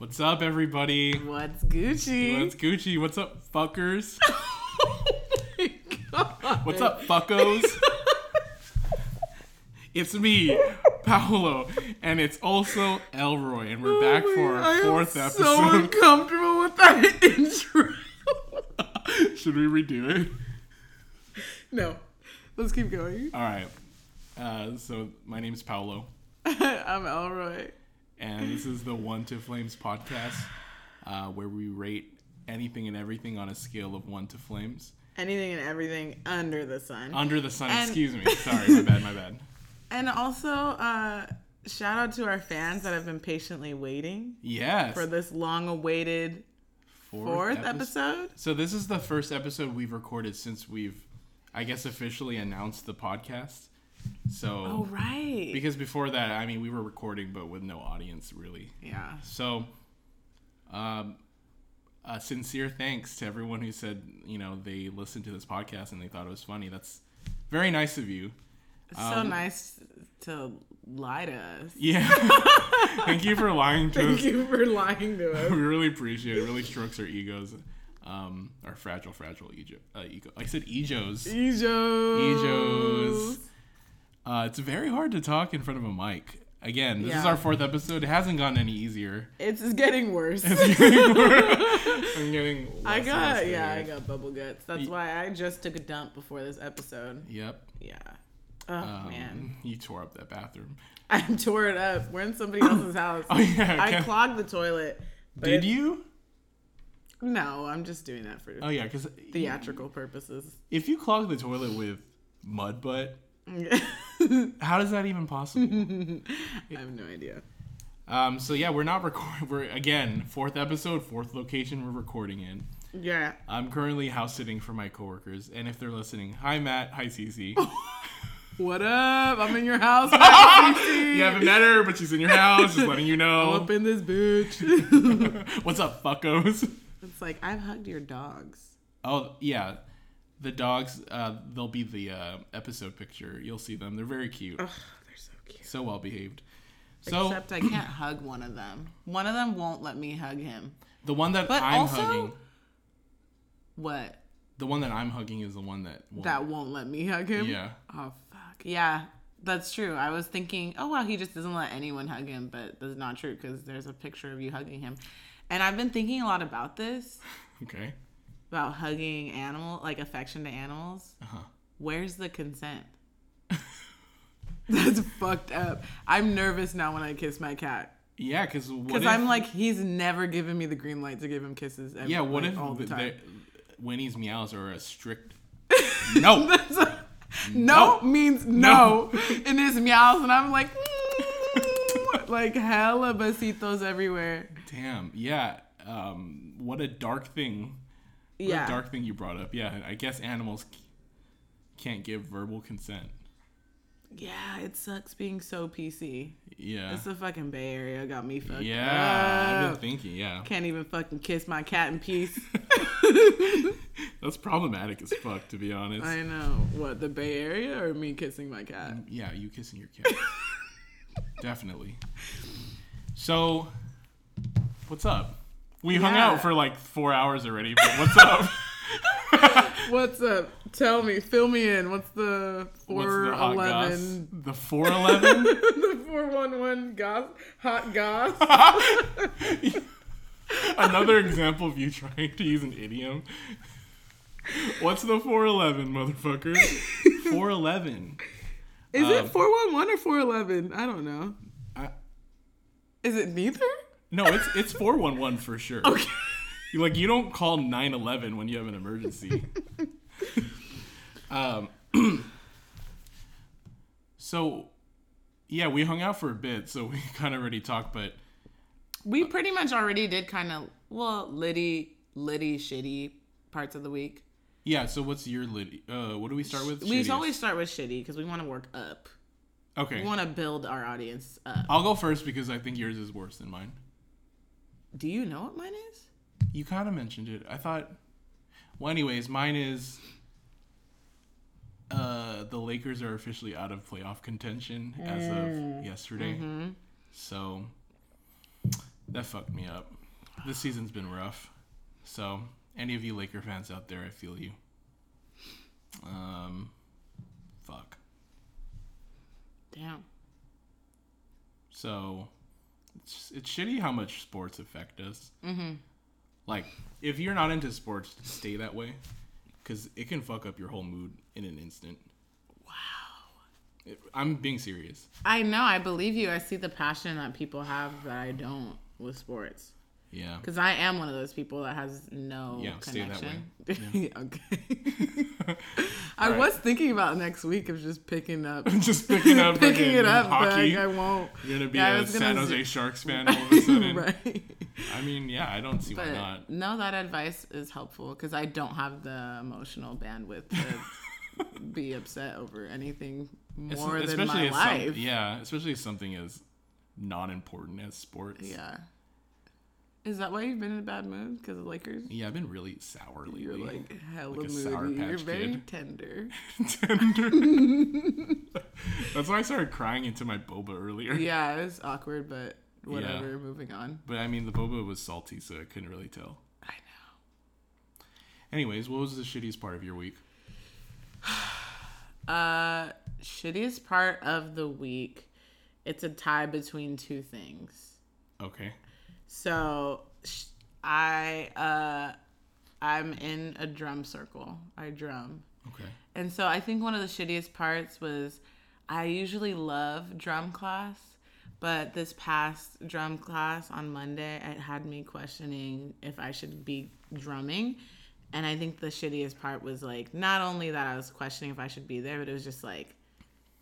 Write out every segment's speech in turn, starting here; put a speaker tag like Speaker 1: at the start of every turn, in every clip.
Speaker 1: What's up, everybody?
Speaker 2: What's Gucci?
Speaker 1: What's Gucci? What's up, fuckers?
Speaker 2: oh my god.
Speaker 1: What's up, fuckos? it's me, Paolo, and it's also Elroy, and we're back
Speaker 2: Oh
Speaker 1: for
Speaker 2: my-
Speaker 1: our
Speaker 2: I am
Speaker 1: fourth
Speaker 2: So
Speaker 1: episode.
Speaker 2: uncomfortable with that intro.
Speaker 1: Should we redo it?
Speaker 2: no, let's keep going.
Speaker 1: All right. Uh, so my name's Paolo,
Speaker 2: I'm Elroy.
Speaker 1: And this is the One to Flames podcast, uh, where we rate anything and everything on a scale of one to flames.
Speaker 2: Anything and everything under the sun.
Speaker 1: Under the sun.
Speaker 2: And-
Speaker 1: excuse me. Sorry, my bad. My bad.
Speaker 2: and also, uh, shout out to our fans that have been patiently waiting
Speaker 1: Yes.
Speaker 2: for this long-awaited fourth
Speaker 1: epi-
Speaker 2: episode.
Speaker 1: So this is the first episode we've recorded since we've, I guess, officially announced the podcast. So
Speaker 2: Oh right.
Speaker 1: because before that, I mean, we were recording but with no audience really.
Speaker 2: yeah.
Speaker 1: So, um, a sincere thanks to everyone who said you know they listened to this podcast and they thought it was funny. That's very nice of you.
Speaker 2: It's so
Speaker 1: Um,
Speaker 2: nice to lie to us.
Speaker 1: Yeah. Thank you for lying to
Speaker 2: Thank
Speaker 1: us.
Speaker 2: Thank you for lying to us.
Speaker 1: we really appreciate it. It really strokes our egos. Um, our fragile, fragile ego. Uh, ego. I said egos.
Speaker 2: Ejos.
Speaker 1: Ejos. Uh, it's very hard to talk in front of a mic. Again, this is our fourth episode. It hasn't gotten any easier.
Speaker 2: It's getting worse.
Speaker 1: I'm getting.
Speaker 2: I got
Speaker 1: and
Speaker 2: yeah, I got bubble guts. That's
Speaker 1: Ye-
Speaker 2: why I just took a dump before this episode.
Speaker 1: Yep.
Speaker 2: Yeah. Oh
Speaker 1: Um,
Speaker 2: man,
Speaker 1: You tore up that bathroom.
Speaker 2: I tore it up. We're in somebody else's house.
Speaker 1: Oh yeah.
Speaker 2: I
Speaker 1: Ken-
Speaker 2: clogged the toilet.
Speaker 1: Did you?
Speaker 2: No, I'm just doing that for
Speaker 1: Oh yeah, because
Speaker 2: theatrical purposes.
Speaker 1: if you clog the toilet with mud butt, how does that even possible?
Speaker 2: I have no idea.
Speaker 1: um. So yeah, we're not recording. We're again fourth episode, fourth location we're recording in.
Speaker 2: Yeah.
Speaker 1: I'm currently house sitting for my coworkers, and if they're listening, hi Matt, hi Cece.
Speaker 2: What up? I'm in your house. Cece.
Speaker 1: you haven't met her, but she's in your house, just letting you
Speaker 2: I'm
Speaker 1: know.
Speaker 2: up in this bitch.
Speaker 1: What's up, fuckos?
Speaker 2: it's like I've hugged your dogs.
Speaker 1: Oh yeah, the dogs. Uh, they'll be the uh, episode picture. You'll see them. They're very cute,
Speaker 2: Ugh, they're so cute.
Speaker 1: so well behaved. So
Speaker 2: Except I can't hug one of them. One of them won't let me hug him.
Speaker 1: the one that
Speaker 2: But
Speaker 1: I'm
Speaker 2: also-
Speaker 1: hugging,
Speaker 2: What?
Speaker 1: the one that I'm hugging is the one that. Won't.
Speaker 2: That won't let me hug him?
Speaker 1: Yeah.
Speaker 2: Oh, fuck. Yeah, that's true. I was thinking, oh, wow, he just doesn't let anyone hug him, but that's not true because there's a picture of you hugging him. And I've been thinking a lot about this,
Speaker 1: Okay.
Speaker 2: About hugging animal, like affection to animals.
Speaker 1: Uh huh.
Speaker 2: Where's the consent? that's fucked up. I'm nervous now when I kiss my cat.
Speaker 1: Yeah, because
Speaker 2: Because
Speaker 1: if?
Speaker 2: I'm like, he's never given me the green light to give him kisses. Every,
Speaker 1: yeah, what
Speaker 2: like,
Speaker 1: if
Speaker 2: all the time?
Speaker 1: Winnie's meows are a strict no?
Speaker 2: A- no, means no. and his meows, and I'm like, like hella besitos everywhere.
Speaker 1: Damn. Yeah. Um. What a dark thing.
Speaker 2: Yeah.
Speaker 1: dark thing you brought up. Yeah. I guess animals can't give verbal consent.
Speaker 2: Yeah, it sucks being so PC.
Speaker 1: Yeah.
Speaker 2: It's the fucking Bay Area got me fucked
Speaker 1: Yeah. I've been thinking. Yeah.
Speaker 2: Can't even fucking kiss my cat in peace.
Speaker 1: That's problematic as fuck, to be honest.
Speaker 2: I know. What, the Bay Area or me kissing my cat?
Speaker 1: Mm, yeah, you kissing your cat. Definitely. So, what's up? We hung out for like four hours already, but what's up?
Speaker 2: What's up? Tell me, fill me in. What's the
Speaker 1: what's the hot goss?
Speaker 2: 411?
Speaker 1: The 411?
Speaker 2: the 411 goss, hot goss.
Speaker 1: Another example of you trying to use an idiom. What's the 411, motherfucker? 411.
Speaker 2: Is
Speaker 1: Um,
Speaker 2: it 411 or 411? I don't know.
Speaker 1: I,
Speaker 2: Is it neither?
Speaker 1: No, it's it's 411 for sure.
Speaker 2: Okay.
Speaker 1: Like you don't call 911 when you have an emergency. um So yeah, we hung out for a bit, so we kind of already talked, but
Speaker 2: We pretty much already did kind of, well, litty, litty, shitty parts of the week.
Speaker 1: yeah, so what's your lit uh what do we start with?
Speaker 2: We
Speaker 1: Shittiest.
Speaker 2: always start with shitty because we want to work up.
Speaker 1: Okay.
Speaker 2: We want to build our audience up.
Speaker 1: I'll go first because I think yours is worse than mine.
Speaker 2: Do you know what mine is?
Speaker 1: You kind of mentioned it. I thought Well, anyways, mine is uh, the Lakers are officially out of playoff contention as of yesterday. So that fucked me up. This season's been rough. So, any of you Laker fans out there, I feel you. Um, fuck.
Speaker 2: Damn.
Speaker 1: So, it's, it's shitty how much sports affect us. Mm-hmm. Like, if you're not into sports, stay that way. Because it can fuck up your whole mood in an instant.
Speaker 2: Wow.
Speaker 1: It, I'm being serious.
Speaker 2: I know. I believe you. I see the passion that people have that I don't with sports.
Speaker 1: Yeah.
Speaker 2: Because I am one of those people that has no
Speaker 1: Yeah,
Speaker 2: connection. okay. I was thinking about next week of just picking up,
Speaker 1: Just picking up
Speaker 2: picking it up, but like, I won't.
Speaker 1: You're gonna be
Speaker 2: Yeah,
Speaker 1: a
Speaker 2: gonna
Speaker 1: San Jose Sharks fan all of a sudden.
Speaker 2: right.
Speaker 1: I mean, yeah, I don't see why not.
Speaker 2: no, that advice is helpful because I don't have the emotional bandwidth to be upset over anything more than my
Speaker 1: especially some-
Speaker 2: life.
Speaker 1: yeah, especially if something as non-important as sports.
Speaker 2: Yeah. Is that why you've been in a bad mood? Because of Lakers?
Speaker 1: Yeah, I've been really sour lately.
Speaker 2: You're like hella
Speaker 1: Like
Speaker 2: moody. You're very
Speaker 1: Kid.
Speaker 2: tender.
Speaker 1: tender. That's why I started crying into my boba earlier.
Speaker 2: Yeah, it was awkward, but whatever. Moving on.
Speaker 1: But I mean, the boba was salty, so I couldn't really tell.
Speaker 2: I know.
Speaker 1: Anyways, what was the shittiest part of your week?
Speaker 2: Uh, shittiest part of the week. It's a tie between two things.
Speaker 1: Okay.
Speaker 2: So sh- I uh, I'm in a drum circle. I drum.
Speaker 1: Okay.
Speaker 2: And so I think one of the shittiest parts was I usually love drum class, but this past drum class on Monday, it had me questioning if I should be drumming. And I think the shittiest part was like not only that I was questioning if I should be there, but it was just like,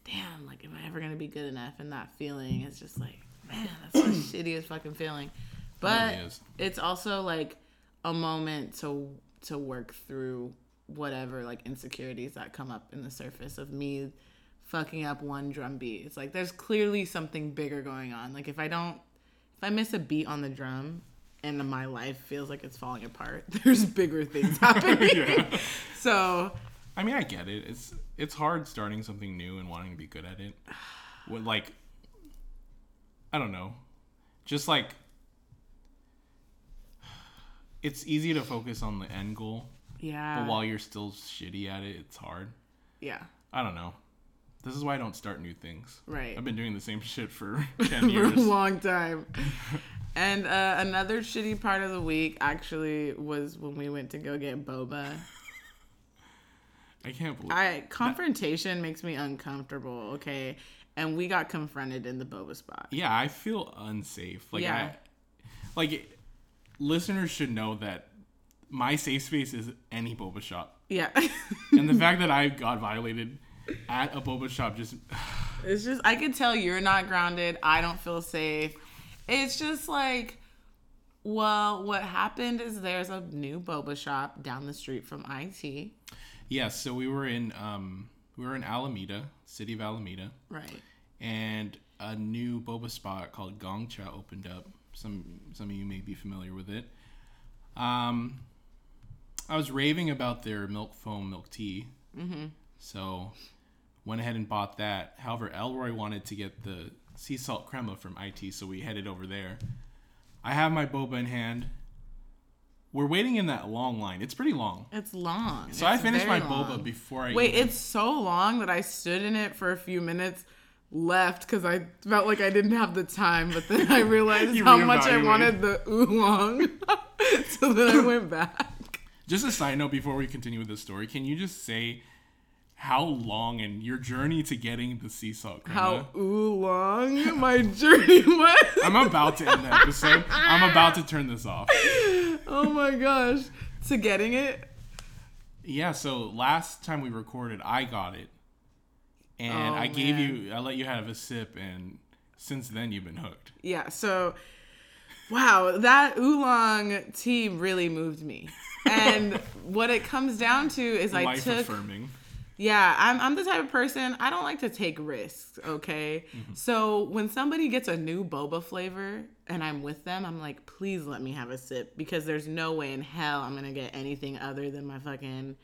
Speaker 2: damn, like am I ever gonna be good enough? And that feeling is just like, man, that's the shittiest fucking feeling. But
Speaker 1: really
Speaker 2: it's also like a moment to to work through whatever like insecurities that come up in the surface of me fucking up one drum beat. It's like there's clearly something bigger going on. Like if I don't if I miss a beat on the drum and my life feels like it's falling apart, there's bigger things happening.
Speaker 1: Yeah.
Speaker 2: So
Speaker 1: I mean, I get it. It's it's hard starting something new and wanting to be good at it. When like, I don't know, just like it's easy to focus on the end goal,
Speaker 2: yeah.
Speaker 1: but while you're still shitty at it, it's hard.
Speaker 2: yeah.
Speaker 1: I don't know. This is why I don't start new things.
Speaker 2: Right.
Speaker 1: I've been doing the same shit for ten
Speaker 2: for a
Speaker 1: years.
Speaker 2: long time. And uh, another shitty part of the week actually was when we went to go get boba.
Speaker 1: I can't believe.
Speaker 2: I confrontation makes me uncomfortable. Okay, and we got confronted in the boba spot.
Speaker 1: yeah, I feel unsafe. Like
Speaker 2: Yeah.
Speaker 1: I, like listeners should know that my safe space is any boba shop.
Speaker 2: Yeah,
Speaker 1: and the fact that I got violated at a boba shop just
Speaker 2: it's just I could tell you're not grounded. I don't feel safe. It's just like, well, what happened is there's a new boba shop down the street from i-Tea.
Speaker 1: yeah so we were in um we were in alameda city of alameda
Speaker 2: Right.
Speaker 1: and a new boba spot called gongcha opened up some some of you may be familiar with it. Um i was raving about their milk foam milk tea. Mm-hmm. so went ahead and bought that. However elroy wanted to get the sea salt crema from it so we headed over there. I have my boba in hand. We're waiting in that long line. It's pretty long.
Speaker 2: It's long.
Speaker 1: so I finished my
Speaker 2: very
Speaker 1: boba before I
Speaker 2: Wait, it's so long that I stood in it for a few minutes, left because I felt like I didn't have the time, but then I realized how much I wanted the oolong. so then I went back.
Speaker 1: Just a side note before we continue with the story, can you just say how long and your journey to getting the sea salt?
Speaker 2: How oolong my journey was.
Speaker 1: I'm about to end the episode. I'm about to turn this off.
Speaker 2: oh my gosh. To getting it?
Speaker 1: Yeah, so last time we recorded, I got it. And
Speaker 2: Oh,
Speaker 1: I gave
Speaker 2: man.
Speaker 1: you I let you have a sip and since then you've been hooked.
Speaker 2: Yeah, so wow, that oolong tea really moved me. And what it comes down to is I
Speaker 1: Life
Speaker 2: took
Speaker 1: affirming.
Speaker 2: Yeah, I'm, I'm the type of person, I don't like to take risks, okay? Mm-hmm. So when somebody gets a new boba flavor and I'm with them, I'm like, please let me have a sip because there's no way in hell I'm gonna get anything other than my fucking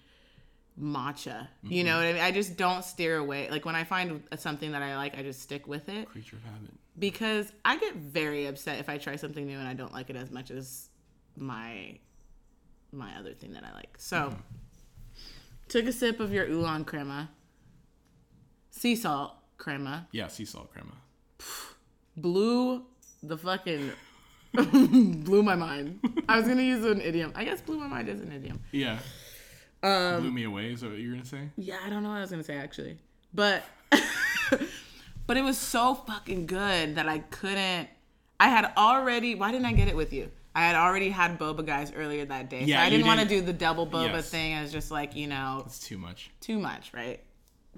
Speaker 2: matcha. You mm-hmm. know what I mean? I just don't steer away. Like when I find something that I like, I just stick with it.
Speaker 1: Creature of habit.
Speaker 2: because I get very upset if I try something new and I don't like it as much as my my other thing that I like. So, mm-hmm. took a sip of your oolong crema, sea salt crema,
Speaker 1: Yeah, sea salt crema.
Speaker 2: blew the fucking blew my mind. I was gonna use an idiom. I guess blew my mind is an idiom.
Speaker 1: Yeah.
Speaker 2: Um,
Speaker 1: Blew me away. Is that what you're gonna say?
Speaker 2: Yeah, I don't know what I was gonna say actually, but but it was so fucking good that I couldn't. I had already. Why didn't I get it with you? I had already had boba guys earlier that day,
Speaker 1: Yeah,
Speaker 2: so I didn't want to do the double boba
Speaker 1: Yes.
Speaker 2: thing. I was just like, you know,
Speaker 1: It's too much.
Speaker 2: too much, right?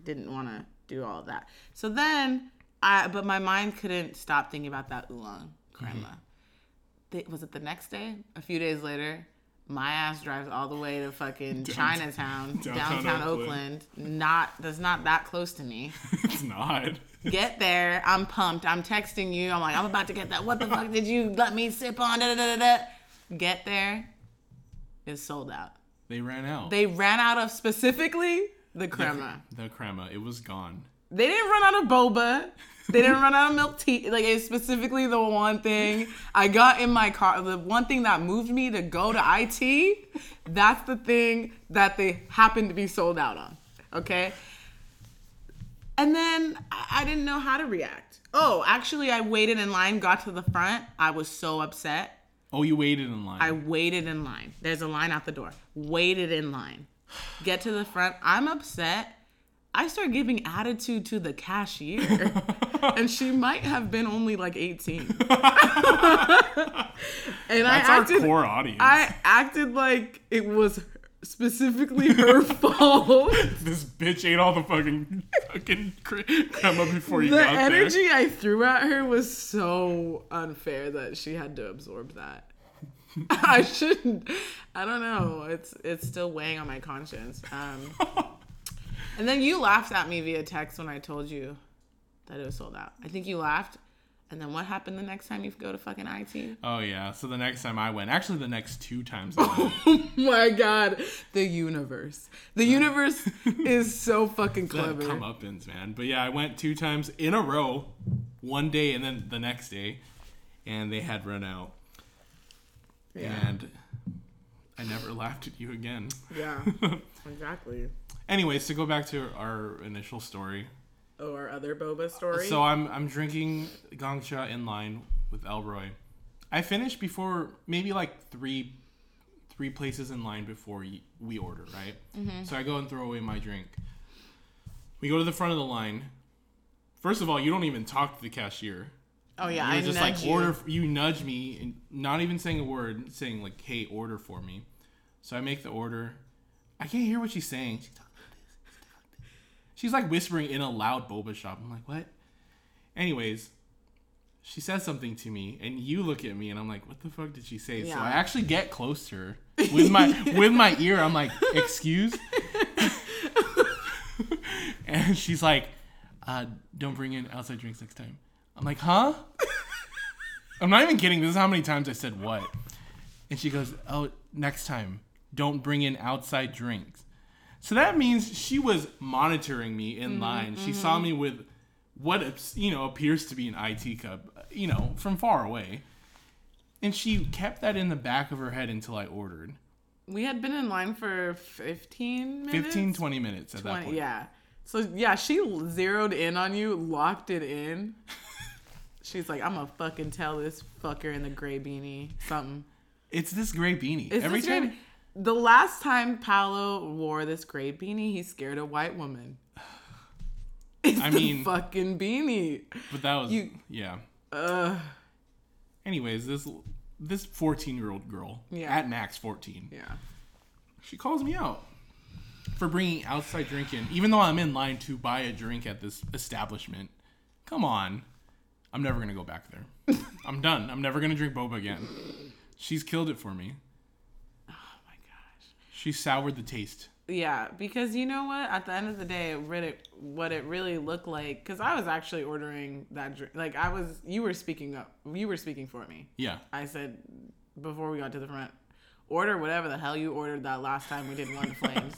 Speaker 2: Didn't want to do all of that. So then, I but my mind couldn't stop thinking about that oolong crema. Th- was it the next day? A few days later, my ass drives all the way to fucking Chinatown,
Speaker 1: downtown
Speaker 2: downtown,
Speaker 1: Oakland.
Speaker 2: Oakland. Not that's not that close to me.
Speaker 1: it's not.
Speaker 2: Get there, I'm pumped. I'm texting you. I'm like, I'm about to get that. What the fuck did you let me sip on? Da, da, da. Get there, it's sold out.
Speaker 1: They ran out.
Speaker 2: They ran out of specifically the crema.
Speaker 1: The crema. It was gone.
Speaker 2: They didn't run out of boba. They didn't run out of milk tea. Like it's specifically the one thing I got in my car. The one thing that moved me to go to i-Tea. That's the thing that they happened to be sold out on. Okay. And then I I didn't know how to react. Oh, actually, I waited in line, got to the front. I was so upset.
Speaker 1: Oh, you waited in line.
Speaker 2: I waited in line. There's a line out the door. Waited in line. Get to the front. I'm upset. I start giving attitude to the cashier. and she might have been only like 18. and I
Speaker 1: That's our
Speaker 2: acted
Speaker 1: core audience.
Speaker 2: I acted like it was specifically her fault.
Speaker 1: this bitch ate all the fucking fucking cre- crema before you
Speaker 2: the
Speaker 1: got there.
Speaker 2: The energy I threw at her was so unfair that she had to absorb that. I shouldn't. I don't know. It's it's still weighing on my conscience. Um, and then you laughed at me via text when I told you that it was sold out. I think you laughed. And then what happened the next time you go to fucking
Speaker 1: i-Tea? Oh yeah. So the next time I went, actually the next two times I went,
Speaker 2: Oh my god, the universe. The universe is so fucking clever.
Speaker 1: comeuppance, man. But yeah, I went two times in a row, one day and then the next day, and they had run out.
Speaker 2: Yeah.
Speaker 1: And I never laughed at you again.
Speaker 2: Yeah, exactly.
Speaker 1: Anyways, to go back to our initial story.
Speaker 2: Oh, our other boba story.
Speaker 1: So I'm I'm drinking Gongcha in line with Elroy. I finished before maybe like three three places in line before we order, right?
Speaker 2: Mm-hmm.
Speaker 1: So I go and throw away my drink. We go to the front of the line. First of all, you don't even talk to the cashier.
Speaker 2: oh yeah,
Speaker 1: You're
Speaker 2: I
Speaker 1: just like
Speaker 2: you.
Speaker 1: order. You nudge me and not even saying a word, saying like, "Hey, order for me." So I make the order. I can't hear what she's saying. She's, talking like this. She's like whispering in a loud boba shop. I'm like, what? Anyways, she says something to me, and you look at me, and I'm like, what the fuck did she say? So I actually get close to her with my with my ear. I'm like, excuse. and she's like, uh, don't bring in outside drinks next time. I'm like, huh? I'm not even kidding. This is how many times I said what. And she goes, oh, next time, don't bring in outside drinks. So that means she was monitoring me in mm-hmm, line. She mm-hmm. saw me with what you know appears to be an i-Tea cup, you know, from far away. And she kept that in the back of her head until I ordered.
Speaker 2: We had been in line for 15 minutes.
Speaker 1: 15, 20 minutes at that point.
Speaker 2: yeah. So yeah, she zeroed in on you, locked it in. She's like, I'm gonna fucking tell this fucker in the gray beanie something.
Speaker 1: It's this gray beanie.
Speaker 2: Is
Speaker 1: Every
Speaker 2: this
Speaker 1: time.
Speaker 2: gray- the last time Paolo wore this gray beanie, he scared a white woman. It's
Speaker 1: I mean-
Speaker 2: fucking beanie.
Speaker 1: But that was
Speaker 2: You-
Speaker 1: yeah.
Speaker 2: Ugh.
Speaker 1: Anyways, this this 14 year old girl
Speaker 2: Yeah.
Speaker 1: at max 14,
Speaker 2: Yeah.
Speaker 1: she calls me out for bringing outside drinking, even though I'm in line to buy a drink at this establishment. Come on, I'm never gonna go back there. I'm done. I'm never gonna drink boba again. She's killed it for me. She soured the taste.
Speaker 2: Yeah, because you know what? At the end of the day, it really, what it really looked like, because I was actually ordering that drink. Like I was, you were speaking up, you were speaking for me.
Speaker 1: Yeah.
Speaker 2: I said before we got to the front, order whatever the hell you ordered that last time we did One Flames,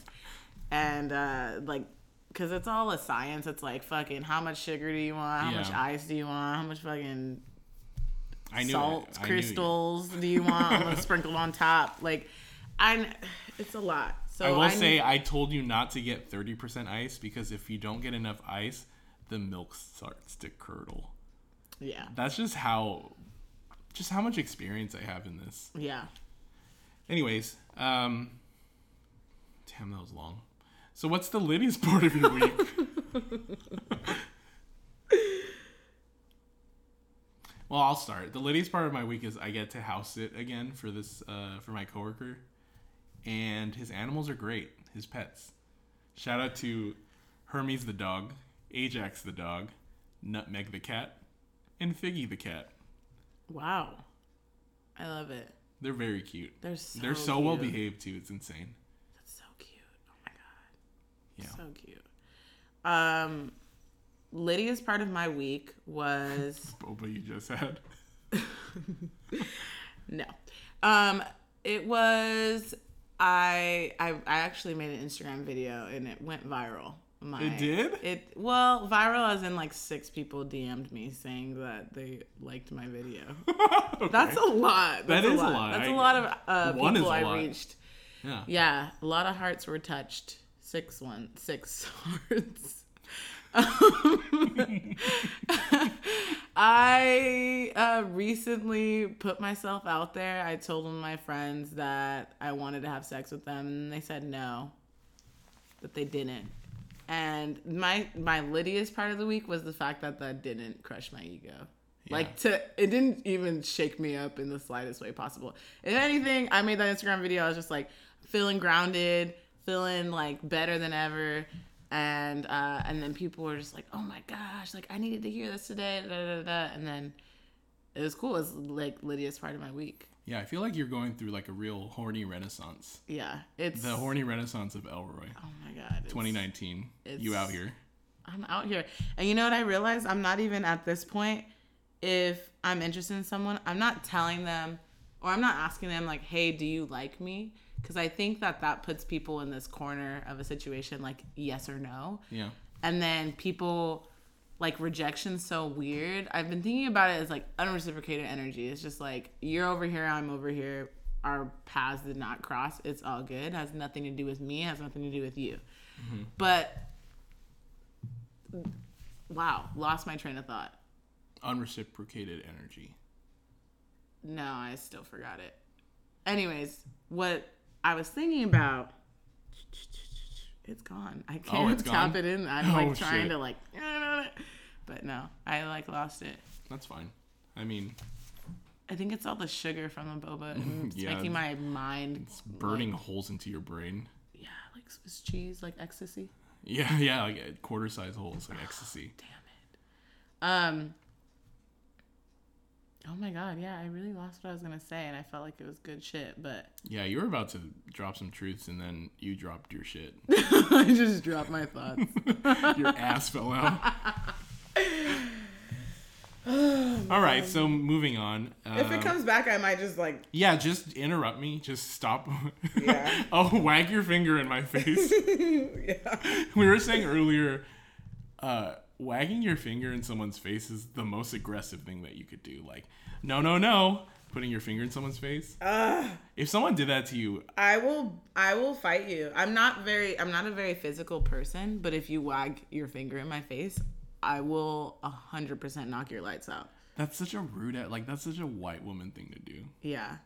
Speaker 2: and uh, like because it's all a science. It's like fucking how much sugar do you want? How much ice do you want? How much fucking
Speaker 1: I knew
Speaker 2: salt
Speaker 1: it. I knew you-
Speaker 2: crystals do you want? I'm gonna sprinkle on top. Like, I, it's a lot. So
Speaker 1: I will
Speaker 2: I
Speaker 1: say
Speaker 2: need-
Speaker 1: I told you not to get 30% ice because if you don't get enough ice, the milk starts to curdle.
Speaker 2: yeah,
Speaker 1: That's just how just how much experience I have in this.
Speaker 2: yeah.
Speaker 1: Anyways, um damn that was long. So what's the Liddy's part of your week? well, I'll start. The Liddy's part of my week is I get to house sit again for this uh for my coworker. And his animals are great. His pets. Shout out to Hermes the dog, Ajax the dog, Nutmeg the cat, and Figgy the cat.
Speaker 2: Wow, I love it.
Speaker 1: They're very cute.
Speaker 2: They're so
Speaker 1: They're so well behaved too. It's insane.
Speaker 2: That's so cute. Oh my god.
Speaker 1: Yeah.
Speaker 2: So cute. Um, Lydia's part of my week was
Speaker 1: Boba you just had.
Speaker 2: no. Um, it was I I I actually made an Instagram video and it went viral. My,
Speaker 1: It did?
Speaker 2: It well viral as in like six people DM'd me saying that they liked my video.
Speaker 1: Okay.
Speaker 2: That's a lot.
Speaker 1: That
Speaker 2: That's
Speaker 1: is a lot.
Speaker 2: That's a
Speaker 1: I-
Speaker 2: lot of uh,
Speaker 1: one is
Speaker 2: people
Speaker 1: a
Speaker 2: I
Speaker 1: lot.
Speaker 2: reached.
Speaker 1: yeah.
Speaker 2: Yeah, a lot of hearts were touched. Six one six hearts. I uh, recently put myself out there. I told one of my friends that I wanted to have sex with them, and they said no, that they didn't. And my my Lydia's part of the week was the fact that that didn't crush my ego. Like to it didn't even shake me up in the slightest way possible. If anything, I made that Instagram video. I was just like feeling grounded, feeling like better than ever. And uh, and then people were just like, "Oh my gosh! Like I needed to hear this today." Da, da, da. And then it was cool. It was like Lydia's part of my week.
Speaker 1: Yeah, I feel like you're going through like a real horny renaissance.
Speaker 2: Yeah, it's
Speaker 1: The horny renaissance of Elroy.
Speaker 2: Oh my god! it's-
Speaker 1: 2019. You out here.
Speaker 2: I'm out here. And you know what I realized? I'm not even at this point. If I'm interested in someone, I'm not telling them or I'm not asking them, like, hey, do you like me? Because I think that that puts people in this corner of a situation, like, yes or no.
Speaker 1: Yeah.
Speaker 2: And then people, like, rejection so weird. I've been thinking about it as, like, unreciprocated energy. It's just like, you're over here, I'm over here. Our paths did not cross. It's all good. It has nothing to do with me. It has nothing to do with you. Mm-hmm. But wow, lost my train of thought.
Speaker 1: Unreciprocated energy.
Speaker 2: No, I still forgot it. Anyways, what I was thinking about, it's gone. I can't
Speaker 1: Oh, it's
Speaker 2: tap
Speaker 1: gone?
Speaker 2: it in. I'm
Speaker 1: Oh,
Speaker 2: like trying
Speaker 1: shit.
Speaker 2: to like, but no, I like lost it.
Speaker 1: That's fine. I mean,
Speaker 2: I think it's all the sugar from the boba. It's
Speaker 1: Yeah,
Speaker 2: making my mind
Speaker 1: it's burning holes into your brain.
Speaker 2: yeah, like Swiss cheese, like ecstasy.
Speaker 1: Yeah, yeah, like uh, quarter size holes, like ecstasy. Damn it.
Speaker 2: Um. Oh my god, yeah, I really lost what I was gonna say, and I felt like it was good shit, but
Speaker 1: Yeah, you were about to drop some truths, and then you dropped your shit.
Speaker 2: I just dropped my thoughts.
Speaker 1: your ass fell out. All right, so moving on.
Speaker 2: if it
Speaker 1: Um,
Speaker 2: comes back, I might just like
Speaker 1: yeah, just interrupt me. Just stop.
Speaker 2: Yeah.
Speaker 1: oh, wag your finger in my face.
Speaker 2: yeah.
Speaker 1: we were saying earlier, uh, wagging your finger in someone's face is the most aggressive thing that you could do. Like, no, no, no, putting your finger in someone's face.
Speaker 2: Uh,
Speaker 1: If someone did that to you,
Speaker 2: I will I will fight you. I'm not very I'm not a very physical person, but if you wag your finger in my face, I will a hundred percent knock your lights out.
Speaker 1: that's such a rude, like that's such a white woman thing to do.
Speaker 2: Yeah.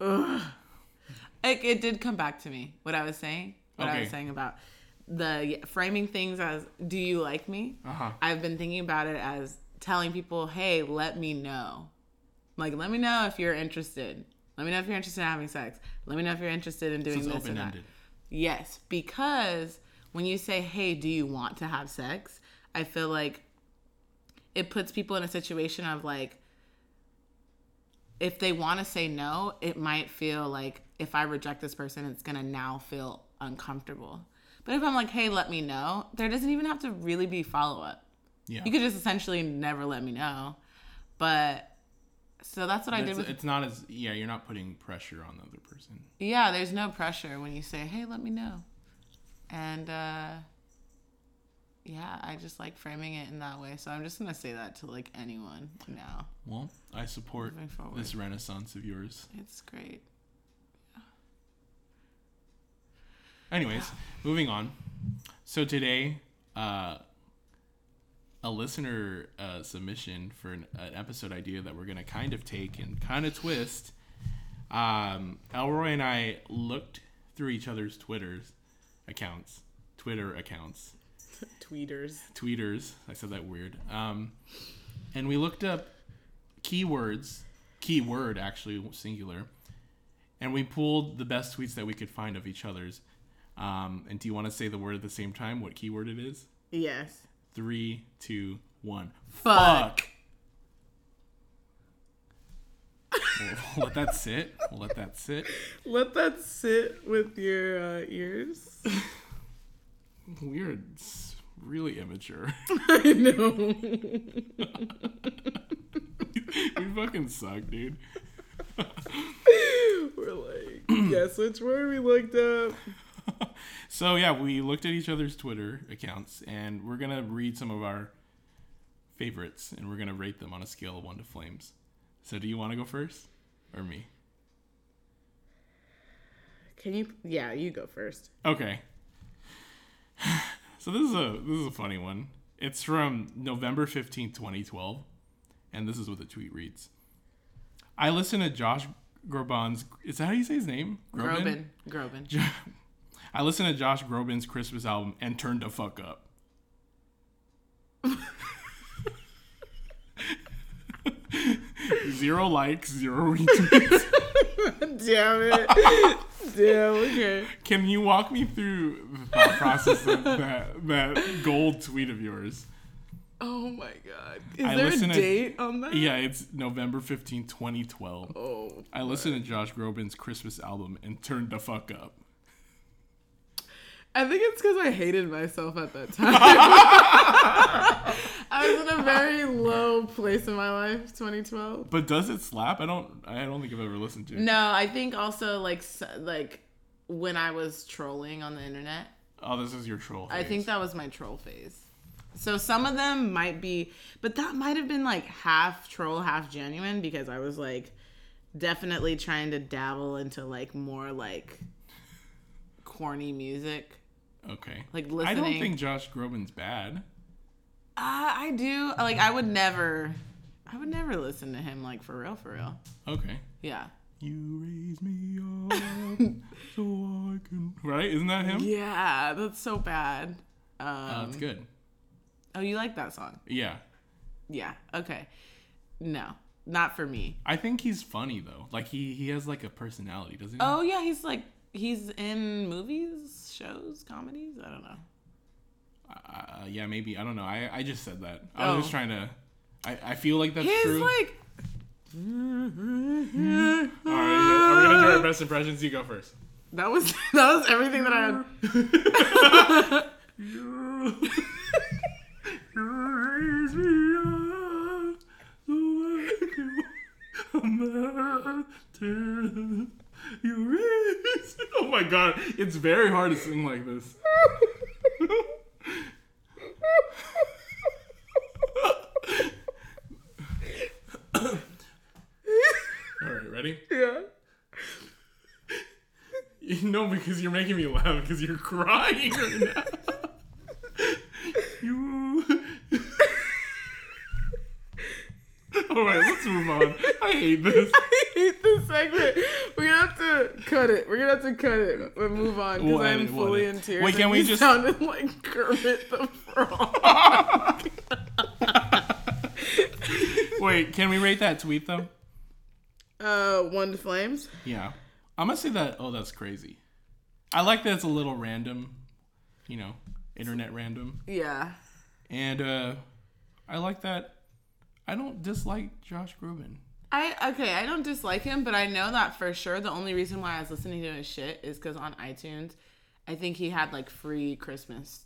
Speaker 2: Ugh. It, it did come back to me what I was saying. What I was saying about the framing things as "Do you like me?"
Speaker 1: Uh huh.
Speaker 2: I've been thinking about it as telling people, "Hey, let me know." Like, let me know if you're interested. Let me know if you're interested in having sex. Let me know if you're interested in doing
Speaker 1: It's
Speaker 2: this and that. Yes, because when you say, "Hey, do you want to have sex?" I feel like it puts people in a situation of like if they want to say no, it might feel like if I reject this person, it's going to now feel uncomfortable. But if I'm like, "Hey, let me know." There doesn't even have to really be follow-up.
Speaker 1: Yeah.
Speaker 2: You could just essentially never let me know. But so that's what I did
Speaker 1: It's,
Speaker 2: with
Speaker 1: it's not as yeah. You're not putting pressure on the other person.
Speaker 2: Yeah, there's no pressure when you say, "Hey, let me know," and uh, yeah, I just like framing it in that way. So I'm just gonna say that to like anyone now.
Speaker 1: Well, I support this renaissance of yours.
Speaker 2: It's great.
Speaker 1: Anyways, moving on. So today, uh, a listener uh, submission for an, an episode idea that we're gonna kind of take and kind of twist. Um, Elroy and I looked through each other's Twitter's accounts, Twitter accounts,
Speaker 2: Tweeters.
Speaker 1: tweeters. I said that weird. Um, and we looked up keywords, keyword actually singular, and we pulled the best tweets that we could find of each other's. Um, and do you want to say the word at the same time? What keyword it is?
Speaker 2: Yes.
Speaker 1: Three, two, one.
Speaker 2: Fuck.
Speaker 1: We'll let that sit. We'll let that sit.
Speaker 2: Let that sit with your uh, ears.
Speaker 1: Weird. It's really immature.
Speaker 2: I know.
Speaker 1: we fucking suck, dude.
Speaker 2: We're like, guess which word we looked up.
Speaker 1: So yeah, we looked at each other's Twitter accounts, and we're gonna read some of our favorites, and we're gonna rate them on a scale of one to flames. So, do you want to go first, or me?
Speaker 2: Can you? Yeah, you go first.
Speaker 1: Okay. So this is a this is a funny one. It's from November fifteenth, twenty twelve, and this is what the tweet reads. I listen to Josh Groban's. Is that how you say his name?
Speaker 2: Groban. Groban.
Speaker 1: Jo- I listened to Josh Groban's Christmas album and turned the fuck up. zero likes, zero retweets.
Speaker 2: Damn it. Damn. Okay.
Speaker 1: Can you walk me through the thought process of that that gold tweet of yours?
Speaker 2: Oh my god. Is
Speaker 1: I
Speaker 2: there a
Speaker 1: listen to-
Speaker 2: date on that?
Speaker 1: Yeah, it's November fifteenth, 2012.
Speaker 2: Oh.
Speaker 1: I listened to Josh Groban's Christmas album and turned the fuck up.
Speaker 2: I think it's because I hated myself at that time. I was in a very low place in my life, 2012.
Speaker 1: But does it slap? I don't I don't think I've ever listened to it.
Speaker 2: No, I think also like like when I was trolling on the internet,
Speaker 1: Oh, this is your troll.
Speaker 2: I think that was my troll phase. So some of them might be, but that might have been like half troll, half genuine because I was like definitely trying to dabble into like more like corny music.
Speaker 1: Okay.
Speaker 2: Like listening.
Speaker 1: I don't think Josh Groban's bad.
Speaker 2: Uh, I do. Like I would never, I would never listen to him like for real, for real.
Speaker 1: Okay.
Speaker 2: Yeah.
Speaker 1: You raise me up so I can. Right? Isn't that him?
Speaker 2: Yeah, that's so bad. Um,
Speaker 1: Oh, that's good.
Speaker 2: Oh, you like that song?
Speaker 1: Yeah.
Speaker 2: Yeah. Okay. No, not for me.
Speaker 1: I think he's funny though. Like he he has like a personality, doesn't he?
Speaker 2: Oh yeah, he's like he's in movies, shows, comedies. I don't know.
Speaker 1: Uh, yeah, maybe. I don't know. I I just said that. I was
Speaker 2: Oh.
Speaker 1: just trying to. I, I feel like that's
Speaker 2: His
Speaker 1: true.
Speaker 2: like.
Speaker 1: All right, are we gonna do our best impressions? You go first.
Speaker 2: That was that was everything that I had.
Speaker 1: You, you raise me up so I can imagine. You raise. Oh my god, it's very hard to sing like this. All right, ready?
Speaker 2: Yeah.
Speaker 1: No, because you're making me laugh because you're crying right now. you. All right, let's move on. I hate this.
Speaker 2: I hate this segment. We're gonna have to cut it. We're gonna have to cut it and move on because
Speaker 1: We'll
Speaker 2: I'm
Speaker 1: we'll
Speaker 2: fully
Speaker 1: edit.
Speaker 2: in tears.
Speaker 1: Wait, can
Speaker 2: and
Speaker 1: we
Speaker 2: you
Speaker 1: just-
Speaker 2: sounded like Kermit the Frog?
Speaker 1: Wait, can we rate that tweet though?
Speaker 2: uh, one to flames.
Speaker 1: Yeah, I'm gonna say that. Oh, that's crazy. I like that it's a little random, you know, internet random,
Speaker 2: Yeah.
Speaker 1: and uh I like that. I don't dislike Josh Groban.
Speaker 2: I okay, I don't dislike him, but I know that for sure. The only reason why I was listening to his shit is because on iTunes, I think he had like free Christmas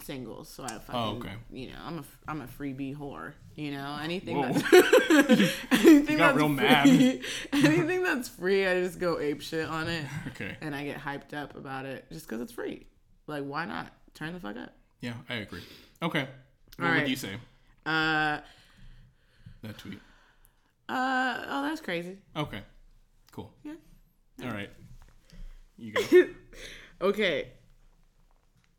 Speaker 2: singles. So I fucking,
Speaker 1: Oh, okay.
Speaker 2: you know, I'm a I'm a freebie whore. You know, anything
Speaker 1: Whoa.
Speaker 2: that's anything
Speaker 1: got
Speaker 2: that's
Speaker 1: real mad.
Speaker 2: free, anything that's free, I just go ape shit on it,
Speaker 1: Okay.
Speaker 2: and I get hyped up about it just because it's free. Like, why not turn the fuck up?
Speaker 1: Yeah, I agree. Okay. What
Speaker 2: All
Speaker 1: would
Speaker 2: right.
Speaker 1: you say?
Speaker 2: Uh,
Speaker 1: That tweet.
Speaker 2: Uh, oh, that's crazy.
Speaker 1: Okay. Cool.
Speaker 2: Yeah.
Speaker 1: All right. You go.
Speaker 2: Okay.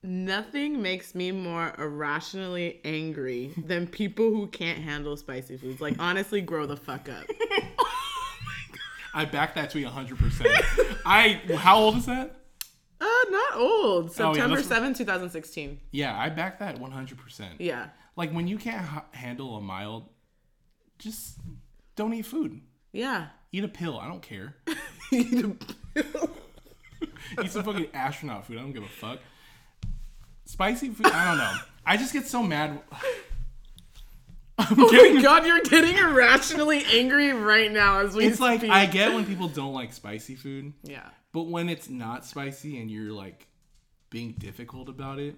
Speaker 2: Nothing makes me more irrationally angry than people who can't handle spicy foods. Like, honestly, grow the fuck up.
Speaker 1: I back that tweet 100%. I how old is that?
Speaker 2: Uh, not old.
Speaker 1: Oh, yeah,
Speaker 2: September
Speaker 1: that's-
Speaker 2: 7, 2016.
Speaker 1: Yeah, I back that 100%.
Speaker 2: Yeah.
Speaker 1: Like when you can't h- handle a mild just don't eat food.
Speaker 2: Yeah.
Speaker 1: Eat a pill. I don't care.
Speaker 2: Eat a pill.
Speaker 1: Eat some fucking astronaut food. I don't give a fuck. Spicy food. I don't know. I just get so mad. I'm
Speaker 2: Oh
Speaker 1: getting.
Speaker 2: my god, you're getting irrationally angry right now as we
Speaker 1: It's like. I get when people don't like spicy food,
Speaker 2: Yeah.
Speaker 1: but when it's not spicy and you're like being difficult about it,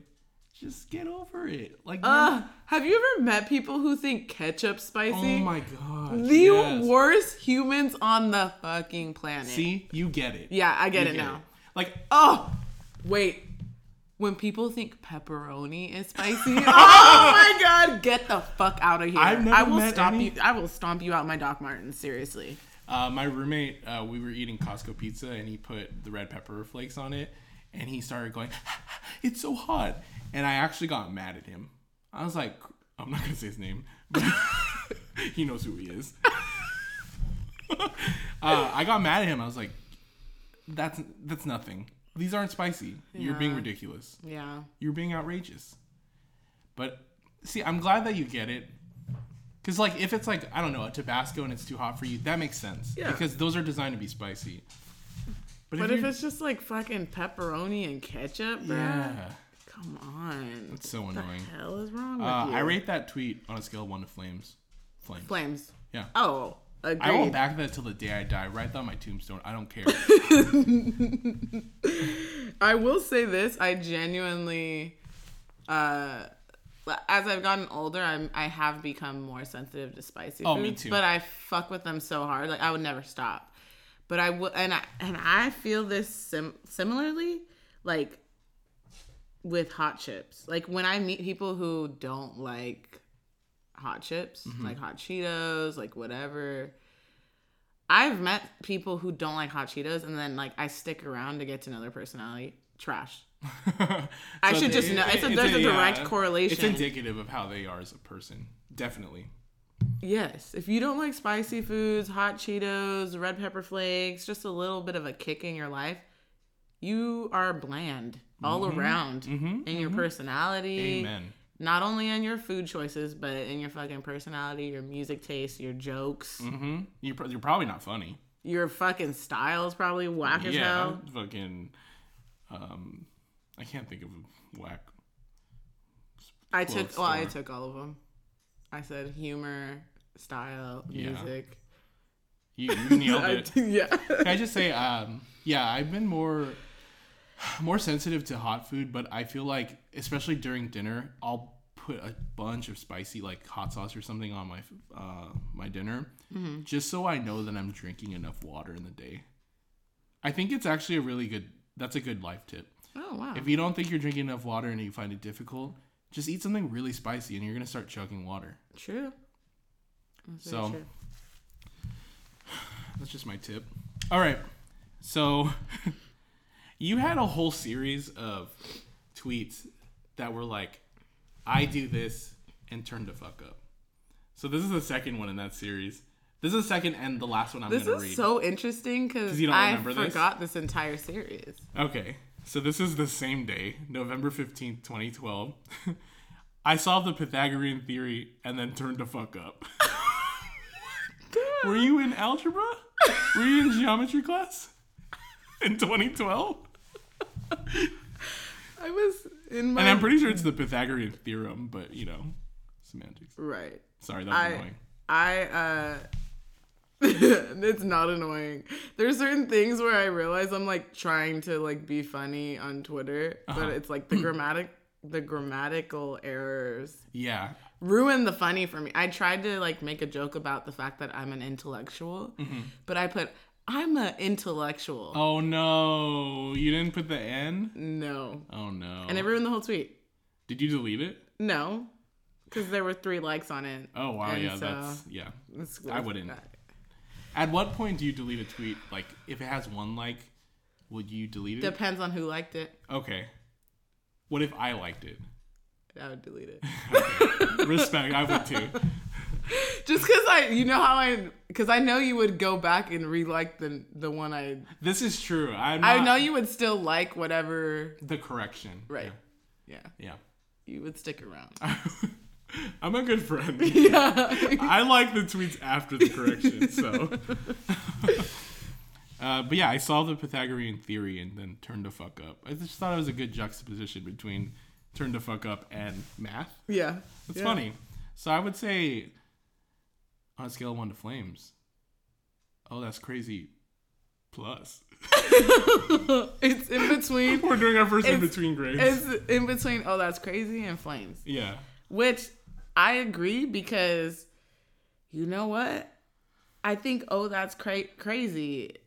Speaker 1: just get over it. Like,
Speaker 2: Uh, have you ever met people who think ketchup spicy?
Speaker 1: oh my god,
Speaker 2: the
Speaker 1: yes.
Speaker 2: worst humans on the fucking planet.
Speaker 1: See, you get it.
Speaker 2: Yeah, I get
Speaker 1: You
Speaker 2: it now.
Speaker 1: Like,
Speaker 2: Oh, wait. When people think pepperoni is spicy, oh my god, get the fuck out of here!
Speaker 1: I've never
Speaker 2: I will stop
Speaker 1: any-
Speaker 2: you. I will stomp you out my Doc Martens. Seriously.
Speaker 1: Uh, my roommate, uh, we were eating Costco pizza, and he put the red pepper flakes on it, and he started going, "It's so hot," and I actually got mad at him. I was like, "I'm not gonna say his name, but he knows who he is." uh, I got mad at him. I was like, "That's that's nothing. These aren't spicy. You're being ridiculous.
Speaker 2: Yeah.
Speaker 1: You're being outrageous." But see, I'm glad that you get it. Cause like if it's like I don't know a Tabasco and it's too hot for you, that makes sense.
Speaker 2: Yeah.
Speaker 1: Because those are designed to be spicy. But,
Speaker 2: But if
Speaker 1: you're-
Speaker 2: it's just like fucking pepperoni and ketchup, bro,
Speaker 1: yeah,
Speaker 2: come on.
Speaker 1: it's so annoying.
Speaker 2: What the hell is wrong with
Speaker 1: Uh? I rate that tweet on a scale of one to flames. Flames.
Speaker 2: flames.
Speaker 1: Yeah.
Speaker 2: Oh, agreed.
Speaker 1: I will back that till the day I die. Write that on my tombstone. I don't care.
Speaker 2: I will say this: I genuinely, uh, as I've gotten older, I'm I have become more sensitive to spicy
Speaker 1: Oh,
Speaker 2: foods.
Speaker 1: me too.
Speaker 2: But I fuck with them so hard, like I would never stop. But I would, and I and I feel this sim- similarly, like with hot chips. Like when I meet people who don't like hot chips,
Speaker 1: Mm-hmm.
Speaker 2: like hot Cheetos, like whatever. I've met people who don't like hot Cheetos, and then like I stick around to get to know their personality. Trash. I should just know- it's a- there's a direct correlation.
Speaker 1: It's indicative of how they are as a person. Definitely.
Speaker 2: Yes, if you don't like spicy foods, hot Cheetos, red pepper flakes, just a little bit of a kick in your life, you are bland all around
Speaker 1: Mhm.
Speaker 2: in your personality.
Speaker 1: Amen.
Speaker 2: Not only in your food choices, but in your fucking personality, your music taste, your jokes,
Speaker 1: Mm-hmm. You're, pro- you're probably not funny.
Speaker 2: your fucking style is probably whack as
Speaker 1: yeah.
Speaker 2: hell.
Speaker 1: Fucking. Um, I can't think of a whack.
Speaker 2: I took well, I took all of them. I said humor, style,
Speaker 1: Yeah.
Speaker 2: music.
Speaker 1: You, you nailed
Speaker 2: I,
Speaker 1: it.
Speaker 2: yeah.
Speaker 1: Can I just say, um, yeah, I've been more more sensitive to hot food, but I feel like, especially during dinner, I'll put a bunch of spicy, like hot sauce or something, on my uh, my dinner,
Speaker 2: Mm-hmm.
Speaker 1: just so I know that I'm drinking enough water in the day. I think it's actually a really good. That's a good life tip.
Speaker 2: Oh wow.
Speaker 1: If you don't think you're drinking enough water and you find it difficult, just eat something really spicy, and you're gonna start chugging water.
Speaker 2: True. That's
Speaker 1: So-
Speaker 2: true.
Speaker 1: That's just my tip. All right. So you had a whole series of tweets that were like, I do this and turn the fuck up. So this is the second one in that series. This is the second and the last one I'm going to read.
Speaker 2: This is so interesting because I
Speaker 1: remember this?
Speaker 2: forgot this? entire series.
Speaker 1: okay. So this is the same day, November 15th, 2012. I solved the Pythagorean theory and then turned the fuck up. Were you in algebra? Were you in geometry class? In 2012?
Speaker 2: I was in my
Speaker 1: And I'm pretty sure it's the Pythagorean theorem, but you know, semantics.
Speaker 2: right.
Speaker 1: Sorry, that was
Speaker 2: I
Speaker 1: annoying.
Speaker 2: I uh it's not annoying. There's certain things where I realize I'm like trying to like be funny on Twitter,
Speaker 1: Uh-huh.
Speaker 2: but it's like the grammatic the grammatical errors
Speaker 1: Yeah.
Speaker 2: ruin the funny for me. I tried to like make a joke about the fact that I'm an intellectual, but I put I'm an intellectual.
Speaker 1: Oh no, you didn't put the N?
Speaker 2: No.
Speaker 1: Oh no.
Speaker 2: And it ruined the whole tweet.
Speaker 1: Did you delete it?
Speaker 2: No, because there were three likes on it.
Speaker 1: Oh wow,
Speaker 2: And
Speaker 1: yeah,
Speaker 2: so-
Speaker 1: that's yeah.
Speaker 2: It's
Speaker 1: I wouldn't. At what point do you delete a tweet? Like, if it has one like, would you delete it?
Speaker 2: Depends on who liked it.
Speaker 1: okay. What if I liked it?
Speaker 2: I would delete it.
Speaker 1: Respect, I would too.
Speaker 2: Just because I, you know how I, because I know you would go back and re-like the the one I.
Speaker 1: This is true. I'm
Speaker 2: I know you would still like whatever.
Speaker 1: the correction.
Speaker 2: Right. Yeah.
Speaker 1: Yeah.
Speaker 2: You would stick around.
Speaker 1: I'm a good friend.
Speaker 2: yeah.
Speaker 1: I like the tweets after the correction, so. uh, but yeah, I saw the Pythagorean theory and then turned the fuck up. I just thought it was a good juxtaposition between turn the fuck up and math.
Speaker 2: yeah.
Speaker 1: It's
Speaker 2: Yeah.
Speaker 1: funny. So I would say, on a scale of one to flames, oh, that's crazy. Plus,
Speaker 2: it's in between.
Speaker 1: we're doing our first in between grades.
Speaker 2: It's in between. Oh, that's crazy and flames.
Speaker 1: yeah,
Speaker 2: Which I agree because you know what? I think oh that's cra- crazy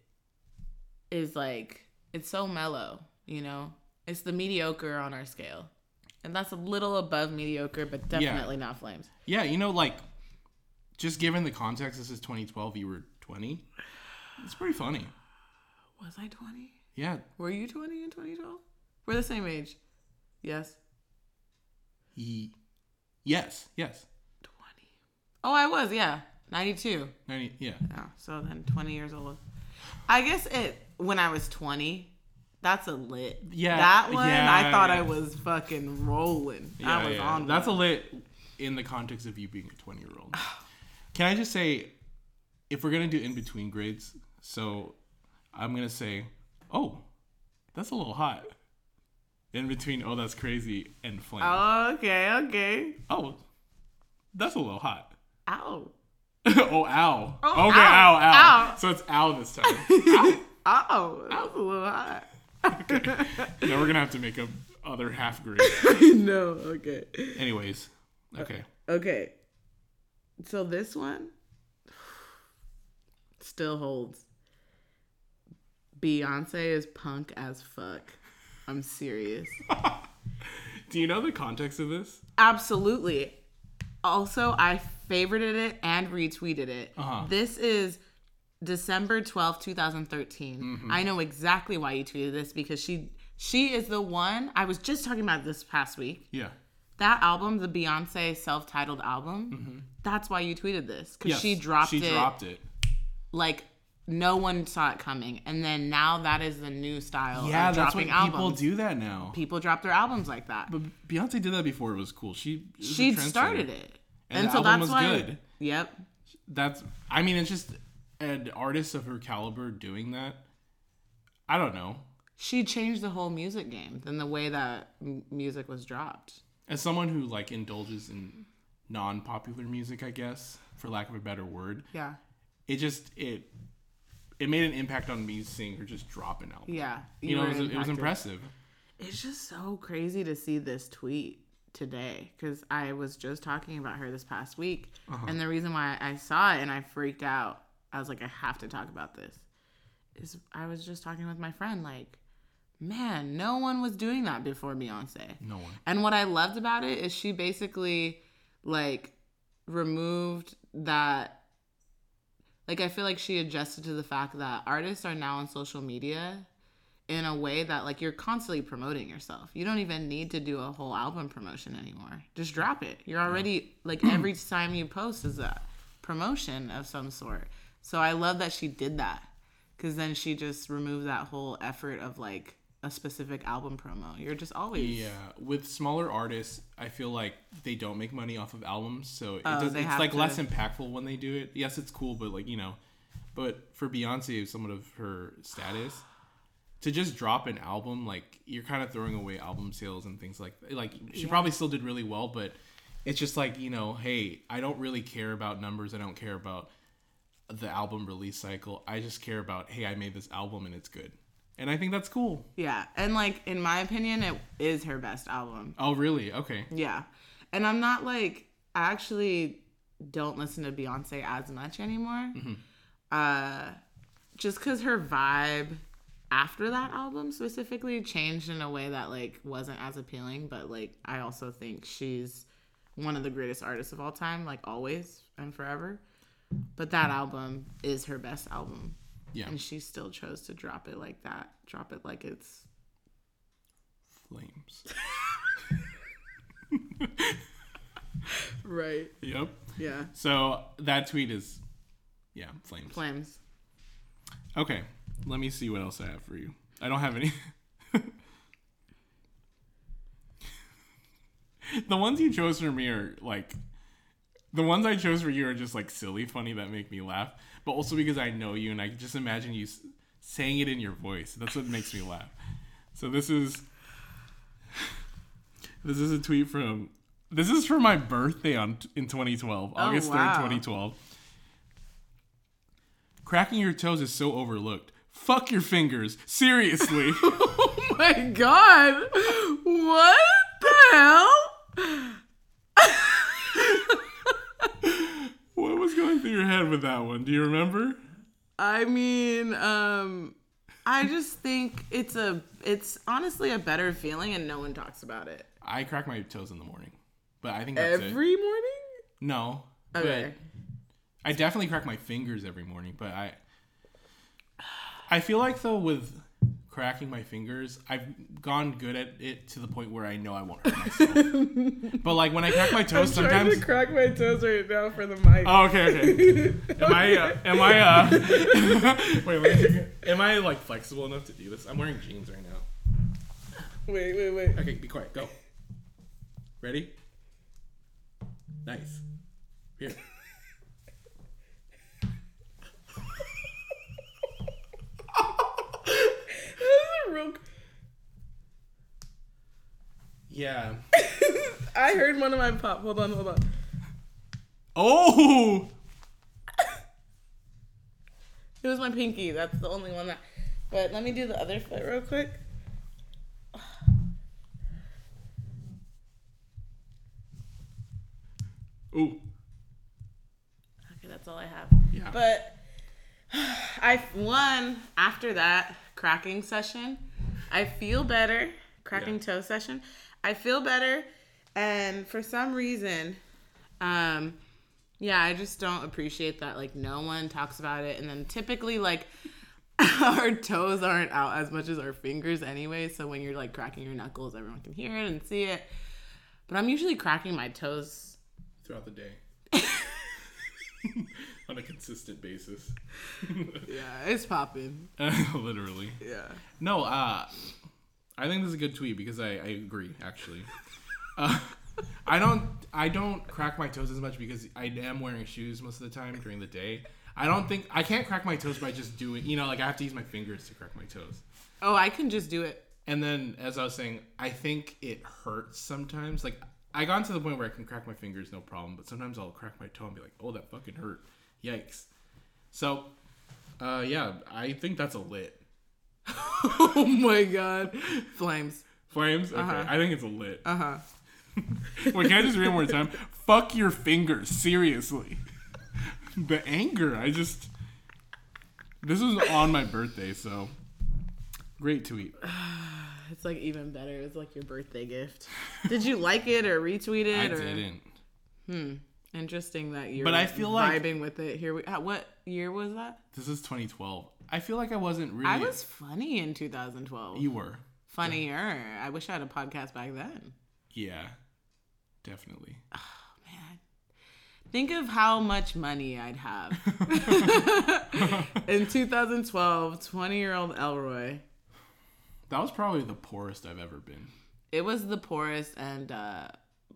Speaker 2: is like it's so mellow, you know? It's the mediocre on our scale. And that's a little above mediocre, but definitely not flames.
Speaker 1: yeah. You know, like, just given the context, this is 2012. You were 20. It's pretty funny.
Speaker 2: Was I 20?
Speaker 1: Yeah,
Speaker 2: Were you 20 in 2012? We're the same age. Yes.
Speaker 1: Ye- yes, yes.
Speaker 2: 20. Oh, I was, yeah. 92.
Speaker 1: 90, yeah.
Speaker 2: Yeah, so then 20 years old. I guess it when I was 20. That's a lit.
Speaker 1: Yeah,
Speaker 2: That one, I thought
Speaker 1: yeah.
Speaker 2: I was fucking rolling.
Speaker 1: Yeah,
Speaker 2: I was
Speaker 1: yeah.
Speaker 2: on.
Speaker 1: That's a lit in the context of you being a 20 year old. Can I just say, if we're going to do in between grades, so I'm going to say, oh, that's a little hot. In between, oh, that's crazy, and flame.
Speaker 2: Oh, okay, okay.
Speaker 1: oh, that's a little hot.
Speaker 2: Ow.
Speaker 1: oh, ow.
Speaker 2: Oh,
Speaker 1: okay,
Speaker 2: ow,
Speaker 1: ow, ow,
Speaker 2: ow.
Speaker 1: So it's ow this time. ow.
Speaker 2: Oh, that was a little hot. Okay.
Speaker 1: Now we're going to have to make a other half grade.
Speaker 2: no, okay.
Speaker 1: Anyways, okay.
Speaker 2: Uh, okay. So this one still holds. Beyonce is punk as fuck. I'm serious.
Speaker 1: Do you know the context of this?
Speaker 2: Absolutely. Also, I favorited it and retweeted it.
Speaker 1: Uh-huh.
Speaker 2: This is December twelfth, 2013.
Speaker 1: Mm-hmm.
Speaker 2: I know exactly why you tweeted this because she she is the one I was just talking about this past week.
Speaker 1: Yeah.
Speaker 2: That album, the Beyonce self-titled album, mm-hmm. that's why you tweeted this cuz
Speaker 1: Yes,
Speaker 2: she dropped
Speaker 1: she
Speaker 2: it She
Speaker 1: dropped it.
Speaker 2: like no one saw it coming. And then now that is the new style
Speaker 1: Yeah,
Speaker 2: of
Speaker 1: that's what
Speaker 2: dropping
Speaker 1: people do that now.
Speaker 2: People drop their albums like that.
Speaker 1: But Beyonce did that before it was cool. She
Speaker 2: she started it.
Speaker 1: And the
Speaker 2: so
Speaker 1: album
Speaker 2: that's
Speaker 1: was
Speaker 2: why
Speaker 1: good.
Speaker 2: Yep.
Speaker 1: That's I mean it's just an artist of her caliber doing that. I don't know.
Speaker 2: she changed the whole music game than the way that m- music was dropped.
Speaker 1: As someone who like indulges in non-popular music, I guess, for lack of a better word,
Speaker 2: Yeah.
Speaker 1: it just it it made an impact on me seeing her just drop an album.
Speaker 2: Yeah.
Speaker 1: You, know, it was, it was impressive.
Speaker 2: It's just so crazy to see this tweet today because I was just talking about her this past week.
Speaker 1: Uh-huh.
Speaker 2: And the reason why I saw it and I freaked out, I was like, I have to talk about this, is I was just talking with my friend, like, man, no one was doing that before Beyonce.
Speaker 1: No one.
Speaker 2: And what I loved about it is she basically like removed that like I feel like she adjusted to the fact that artists are now on social media in a way that like you're constantly promoting yourself. You don't even need to do a whole album promotion anymore. Just drop it. You're already like every time you post is a promotion of some sort. So I love that she did that cuz then she just removed that whole effort of like a specific album promo. You're just always
Speaker 1: Yeah, with smaller artists, I feel like they don't make money off of albums, so it
Speaker 2: Oh,
Speaker 1: does, it's like
Speaker 2: to-
Speaker 1: less impactful when they do it. Yes, it's cool, but like you know, but for Beyonce, someone of her status, to just drop an album, like you're kind of throwing away album sales and things like like she probably still did really well, but it's just like you know, hey, I don't really care about numbers. I don't care about the album release cycle. I just care about hey, I made this album and it's good, and I think that's cool.
Speaker 2: Yeah, and like in my opinion, it is her best album.
Speaker 1: Oh, really? Okay.
Speaker 2: Yeah, and I'm not like I actually don't listen to Beyonce as much anymore. Uh, just because her vibe after that album specifically changed in a way that like wasn't as appealing, but like I also think she's one of the greatest artists of all time, like always and forever. But that album is her best album.
Speaker 1: Yeah.
Speaker 2: And she still chose to drop it like that. Drop it like it's
Speaker 1: Flames.
Speaker 2: right.
Speaker 1: yep.
Speaker 2: Yeah.
Speaker 1: So that tweet is, yeah, flames.
Speaker 2: Flames.
Speaker 1: Okay, let me see what else I have for you. I don't have any. the ones you chose for me are like, the ones I chose for you are just like silly, funny that make me laugh. But also because I know you and I just imagine you saying it in your voice. That's what makes me laugh. So this is, this is a tweet from. This is for my birthday on in 2012, August 3rd,
Speaker 2: wow.
Speaker 1: 2012. Cracking your toes is so overlooked. Fuck your fingers. Seriously.
Speaker 2: Oh my god. What the hell?
Speaker 1: what was going through your head with that one? Do you remember?
Speaker 2: I mean, um I just think it's a it's honestly a better feeling and no one talks about it.
Speaker 1: I crack my toes in the morning. But I think that's it.
Speaker 2: Every morning?
Speaker 1: No.
Speaker 2: Okay.
Speaker 1: I definitely crack my fingers every morning, but I I feel like though with cracking my fingers, I've gone good at it to the point where I know I won't hurt myself. but like when I crack my toes sometimes trying to
Speaker 2: crack my toes right now for the mic.
Speaker 1: Oh, okay, okay. Am I, uh, am I, uh, wait, wait. Am I, like, flexible enough to do this? I'm wearing jeans right now.
Speaker 2: Wait, wait, wait.
Speaker 1: Okay, be quiet, go. Ready? Nice. Here.
Speaker 2: This real
Speaker 1: Yeah.
Speaker 2: I heard one of my pop. Hold on, hold on.
Speaker 1: Oh!
Speaker 2: It was my pinky. That's the only one that. But let me do the other foot real quick.
Speaker 1: Ooh.
Speaker 2: Okay, that's all I have.
Speaker 1: Yeah.
Speaker 2: But I one after that cracking session, I feel better. Cracking
Speaker 1: Yeah.
Speaker 2: toe session, I feel better, and for some reason, um, yeah, I just don't appreciate that. Like no one talks about it, and then typically like. our toes aren't out as much as our fingers anyway, so when you're like cracking your knuckles, everyone can hear it and see it. But I'm usually cracking my toes
Speaker 1: Throughout the day. On a consistent basis.
Speaker 2: Yeah, it's popping.
Speaker 1: Literally.
Speaker 2: Yeah.
Speaker 1: No, uh, I think this is a good tweet because I, I agree actually. Uh, I don't I don't crack my toes as much because I am wearing shoes most of the time during the day. I don't think I can't crack my toes by just doing you know like I have to use my fingers to crack my toes.
Speaker 2: Oh, I can just do it.
Speaker 1: And then as I was saying, I think it hurts sometimes. Like I got to the point where I can crack my fingers no problem, but sometimes I'll crack my toe and be like, "Oh, that fucking hurt." Yikes. So, uh, yeah, I think that's a lit.
Speaker 2: oh my god. Flames.
Speaker 1: Flames? Okay.
Speaker 2: Uh-huh.
Speaker 1: I think it's a lit.
Speaker 2: Uh huh.
Speaker 1: Wait, can I just read one more time? Fuck your fingers, seriously. the anger, I just. This was on my birthday, so. Great tweet.
Speaker 2: It's like even better. It's like your birthday gift. Did you like it or retweet it?
Speaker 1: I
Speaker 2: or?
Speaker 1: didn't.
Speaker 2: Hmm. Interesting that you're.
Speaker 1: But I feel like-
Speaker 2: vibing with it. Here we. uh, What year was that?
Speaker 1: This is 2012. I feel like I wasn't really.
Speaker 2: I was funny in 2012.
Speaker 1: You were.
Speaker 2: Funnier. I wish I had a podcast back then.
Speaker 1: Yeah. Definitely.
Speaker 2: Man. Think of how much money I'd have. in 2012, 20 year old Elroy.
Speaker 1: That was probably the poorest I've ever been.
Speaker 2: It was the poorest and uh,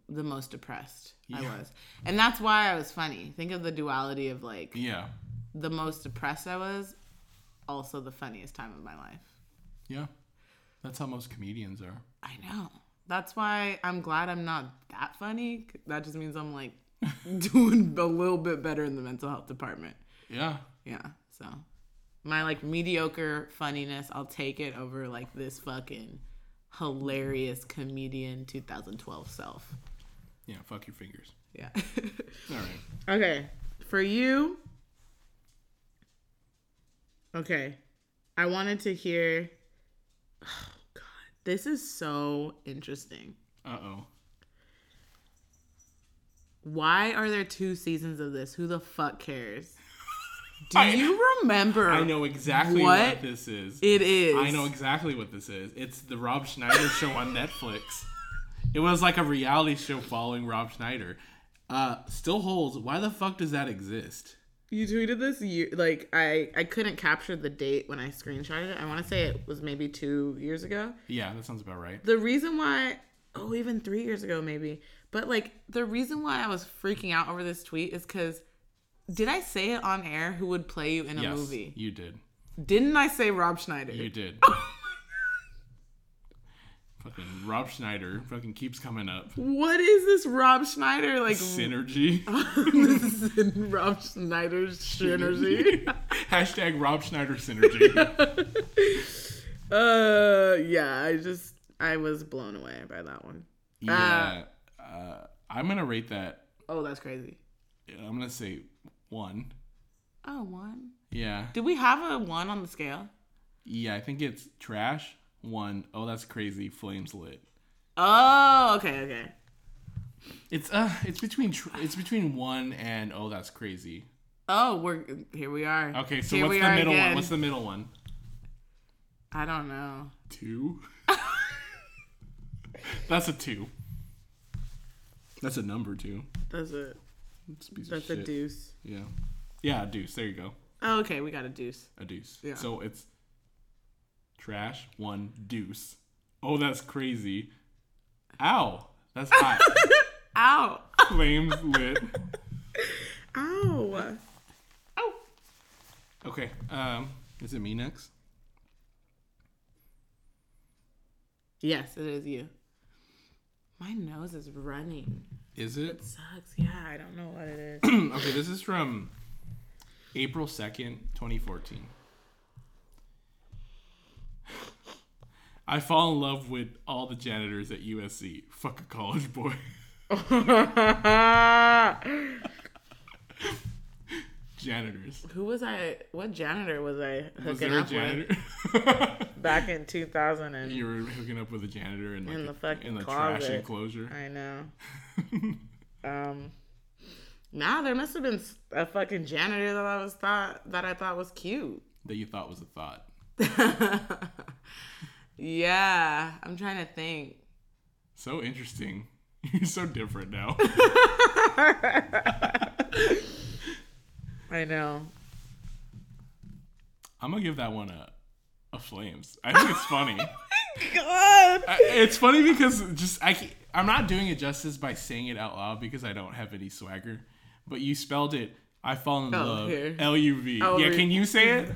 Speaker 2: the most depressed I was. And that's why I was funny. Think of the duality of like
Speaker 1: Yeah.
Speaker 2: the most depressed I was, also the funniest time of my life.
Speaker 1: Yeah. That's how most comedians are.
Speaker 2: I know. That's why I'm glad I'm not that funny. That just means I'm like doing a little bit better in the mental health department.
Speaker 1: Yeah.
Speaker 2: Yeah. So my like mediocre funniness, I'll take it over like this fucking hilarious comedian 2012 self.
Speaker 1: Yeah. Fuck your fingers.
Speaker 2: Yeah.
Speaker 1: All right.
Speaker 2: okay. For you. Okay. I wanted to hear. Oh God, this is so interesting.
Speaker 1: Uh oh.
Speaker 2: Why are there two seasons of this? Who the fuck cares? Do
Speaker 1: I-
Speaker 2: you remember?
Speaker 1: I know exactly what,
Speaker 2: What?
Speaker 1: this is.
Speaker 2: It is.
Speaker 1: I know exactly what this is. It's the Rob Schneider show on Netflix. It was like a reality show following Rob Schneider. Uh, still holds. Why the fuck does that exist?
Speaker 2: You tweeted this year, like I I couldn't capture the date when I screenshotted it. I want to say it was maybe two years ago.
Speaker 1: Yeah, that sounds about right.
Speaker 2: The reason why, oh, even three years ago maybe, but like the reason why I was freaking out over this tweet is because did I say it on air? Who would play you in a
Speaker 1: yes,
Speaker 2: movie?
Speaker 1: you did.
Speaker 2: Didn't I say Rob Schneider?
Speaker 1: You did. fucking Rob Schneider fucking keeps coming up.
Speaker 2: What is this Rob Schneider like?
Speaker 1: Synergy.
Speaker 2: this is in Rob Schneider's synergy.
Speaker 1: Hashtag Rob Schneider synergy.
Speaker 2: uh, yeah, I just I was blown away by that one.
Speaker 1: yeah. Uh, I'm gonna rate that.
Speaker 2: Oh, that's crazy.
Speaker 1: I'm gonna say one.
Speaker 2: Oh, one.
Speaker 1: Yeah.
Speaker 2: Did we have a one on the scale?
Speaker 1: Yeah, I think it's trash. One. Oh, that's crazy. Flames lit.
Speaker 2: Oh, okay, okay.
Speaker 1: It's uh, it's between tr- it's between one and oh, that's crazy.
Speaker 2: Oh, we're here. We are.
Speaker 1: Okay, so
Speaker 2: Here
Speaker 1: what's the middle one? What's the middle one?
Speaker 2: I don't know.
Speaker 1: Two. that's a two. That's a number two.
Speaker 2: That's a
Speaker 1: It's a piece of
Speaker 2: that's a deuce.
Speaker 1: Yeah. Yeah, a deuce. There you go.
Speaker 2: Oh, okay, we got a deuce.
Speaker 1: A deuce.
Speaker 2: Yeah.
Speaker 1: So it's trash, one, deuce. Oh, that's crazy. Ow. That's hot.
Speaker 2: Ow!
Speaker 1: Flames lit.
Speaker 2: Ow! Ow!
Speaker 1: Okay. Um, is it me next?
Speaker 2: Yes, it is you. My nose is running.
Speaker 1: Is it?
Speaker 2: Sucks. Yeah, I don't know what it is.
Speaker 1: okay, this is from April 2nd, 2014. I fall in love with all the janitors at USC. Fuck a college boy. janitors.
Speaker 2: Who was I? What janitor was I
Speaker 1: Was
Speaker 2: hooking
Speaker 1: there a
Speaker 2: up
Speaker 1: janitor?
Speaker 2: with back in 2000? And
Speaker 1: you were hooking up with a janitor in, like,
Speaker 2: In the
Speaker 1: a-
Speaker 2: fucking
Speaker 1: in the trash enclosure.
Speaker 2: I know. um, nah, there must have been a fucking janitor that I was thought that I thought was cute.
Speaker 1: that you thought was a thought.
Speaker 2: Yeah, I'm trying to think.
Speaker 1: So interesting. You're so different now.
Speaker 2: I know.
Speaker 1: I'm gonna give that one a, a flames. I think it's funny.
Speaker 2: Oh God.
Speaker 1: I- it's funny because just I I'm not doing it justice by saying it out loud because I don't have any swagger. But you spelled it. I fall in
Speaker 2: Oh,
Speaker 1: love. L U V. Yeah, can you say it?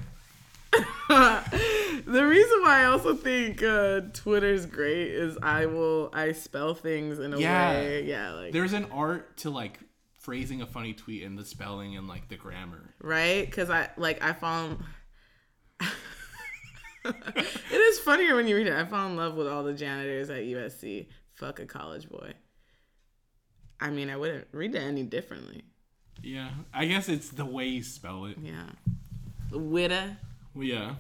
Speaker 2: the reason why I also think uh, Twitter's great is I will I spell things in a
Speaker 1: Yeah.
Speaker 2: way, yeah, like
Speaker 1: There's an art to like phrasing a funny tweet and the spelling and like the grammar.
Speaker 2: right because I like I found. It is funnier when you read it. I fall in love with all the janitors at USC. Fuck a college boy. I mean, I wouldn't read it any differently.
Speaker 1: Yeah, I guess it's the way you spell it.
Speaker 2: Yeah, Witta.
Speaker 1: Well, yeah,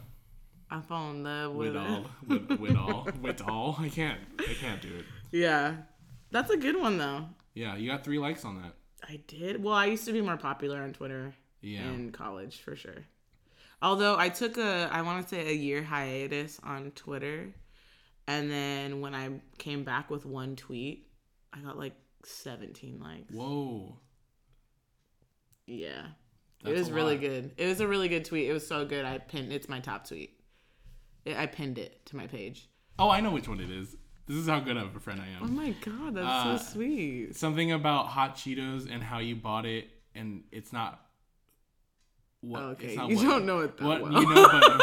Speaker 2: I fall in love with
Speaker 1: with all, with, with all, with all. I can't, I can't do it.
Speaker 2: Yeah, that's a good one though.
Speaker 1: Yeah, you got three likes on that.
Speaker 2: I did. Well, I used to be more popular on Twitter
Speaker 1: Yeah.
Speaker 2: in college for sure. Although I took a, I want to say a year hiatus on Twitter, and then when I came back with one tweet, I got like 17 likes.
Speaker 1: Whoa.
Speaker 2: Yeah,
Speaker 1: That's
Speaker 2: it was really
Speaker 1: lot.
Speaker 2: good. It was a really good tweet. It was so good. I pinned. It's my top tweet. I pinned it to my page.
Speaker 1: Oh, I know which one it is. This is how good of a friend I am.
Speaker 2: Oh my god, that's
Speaker 1: Uh,
Speaker 2: so sweet.
Speaker 1: Something about hot Cheetos and how you bought it, and it's not. What,
Speaker 2: Okay, you
Speaker 1: what-
Speaker 2: don't know it that
Speaker 1: what
Speaker 2: well.
Speaker 1: you know, but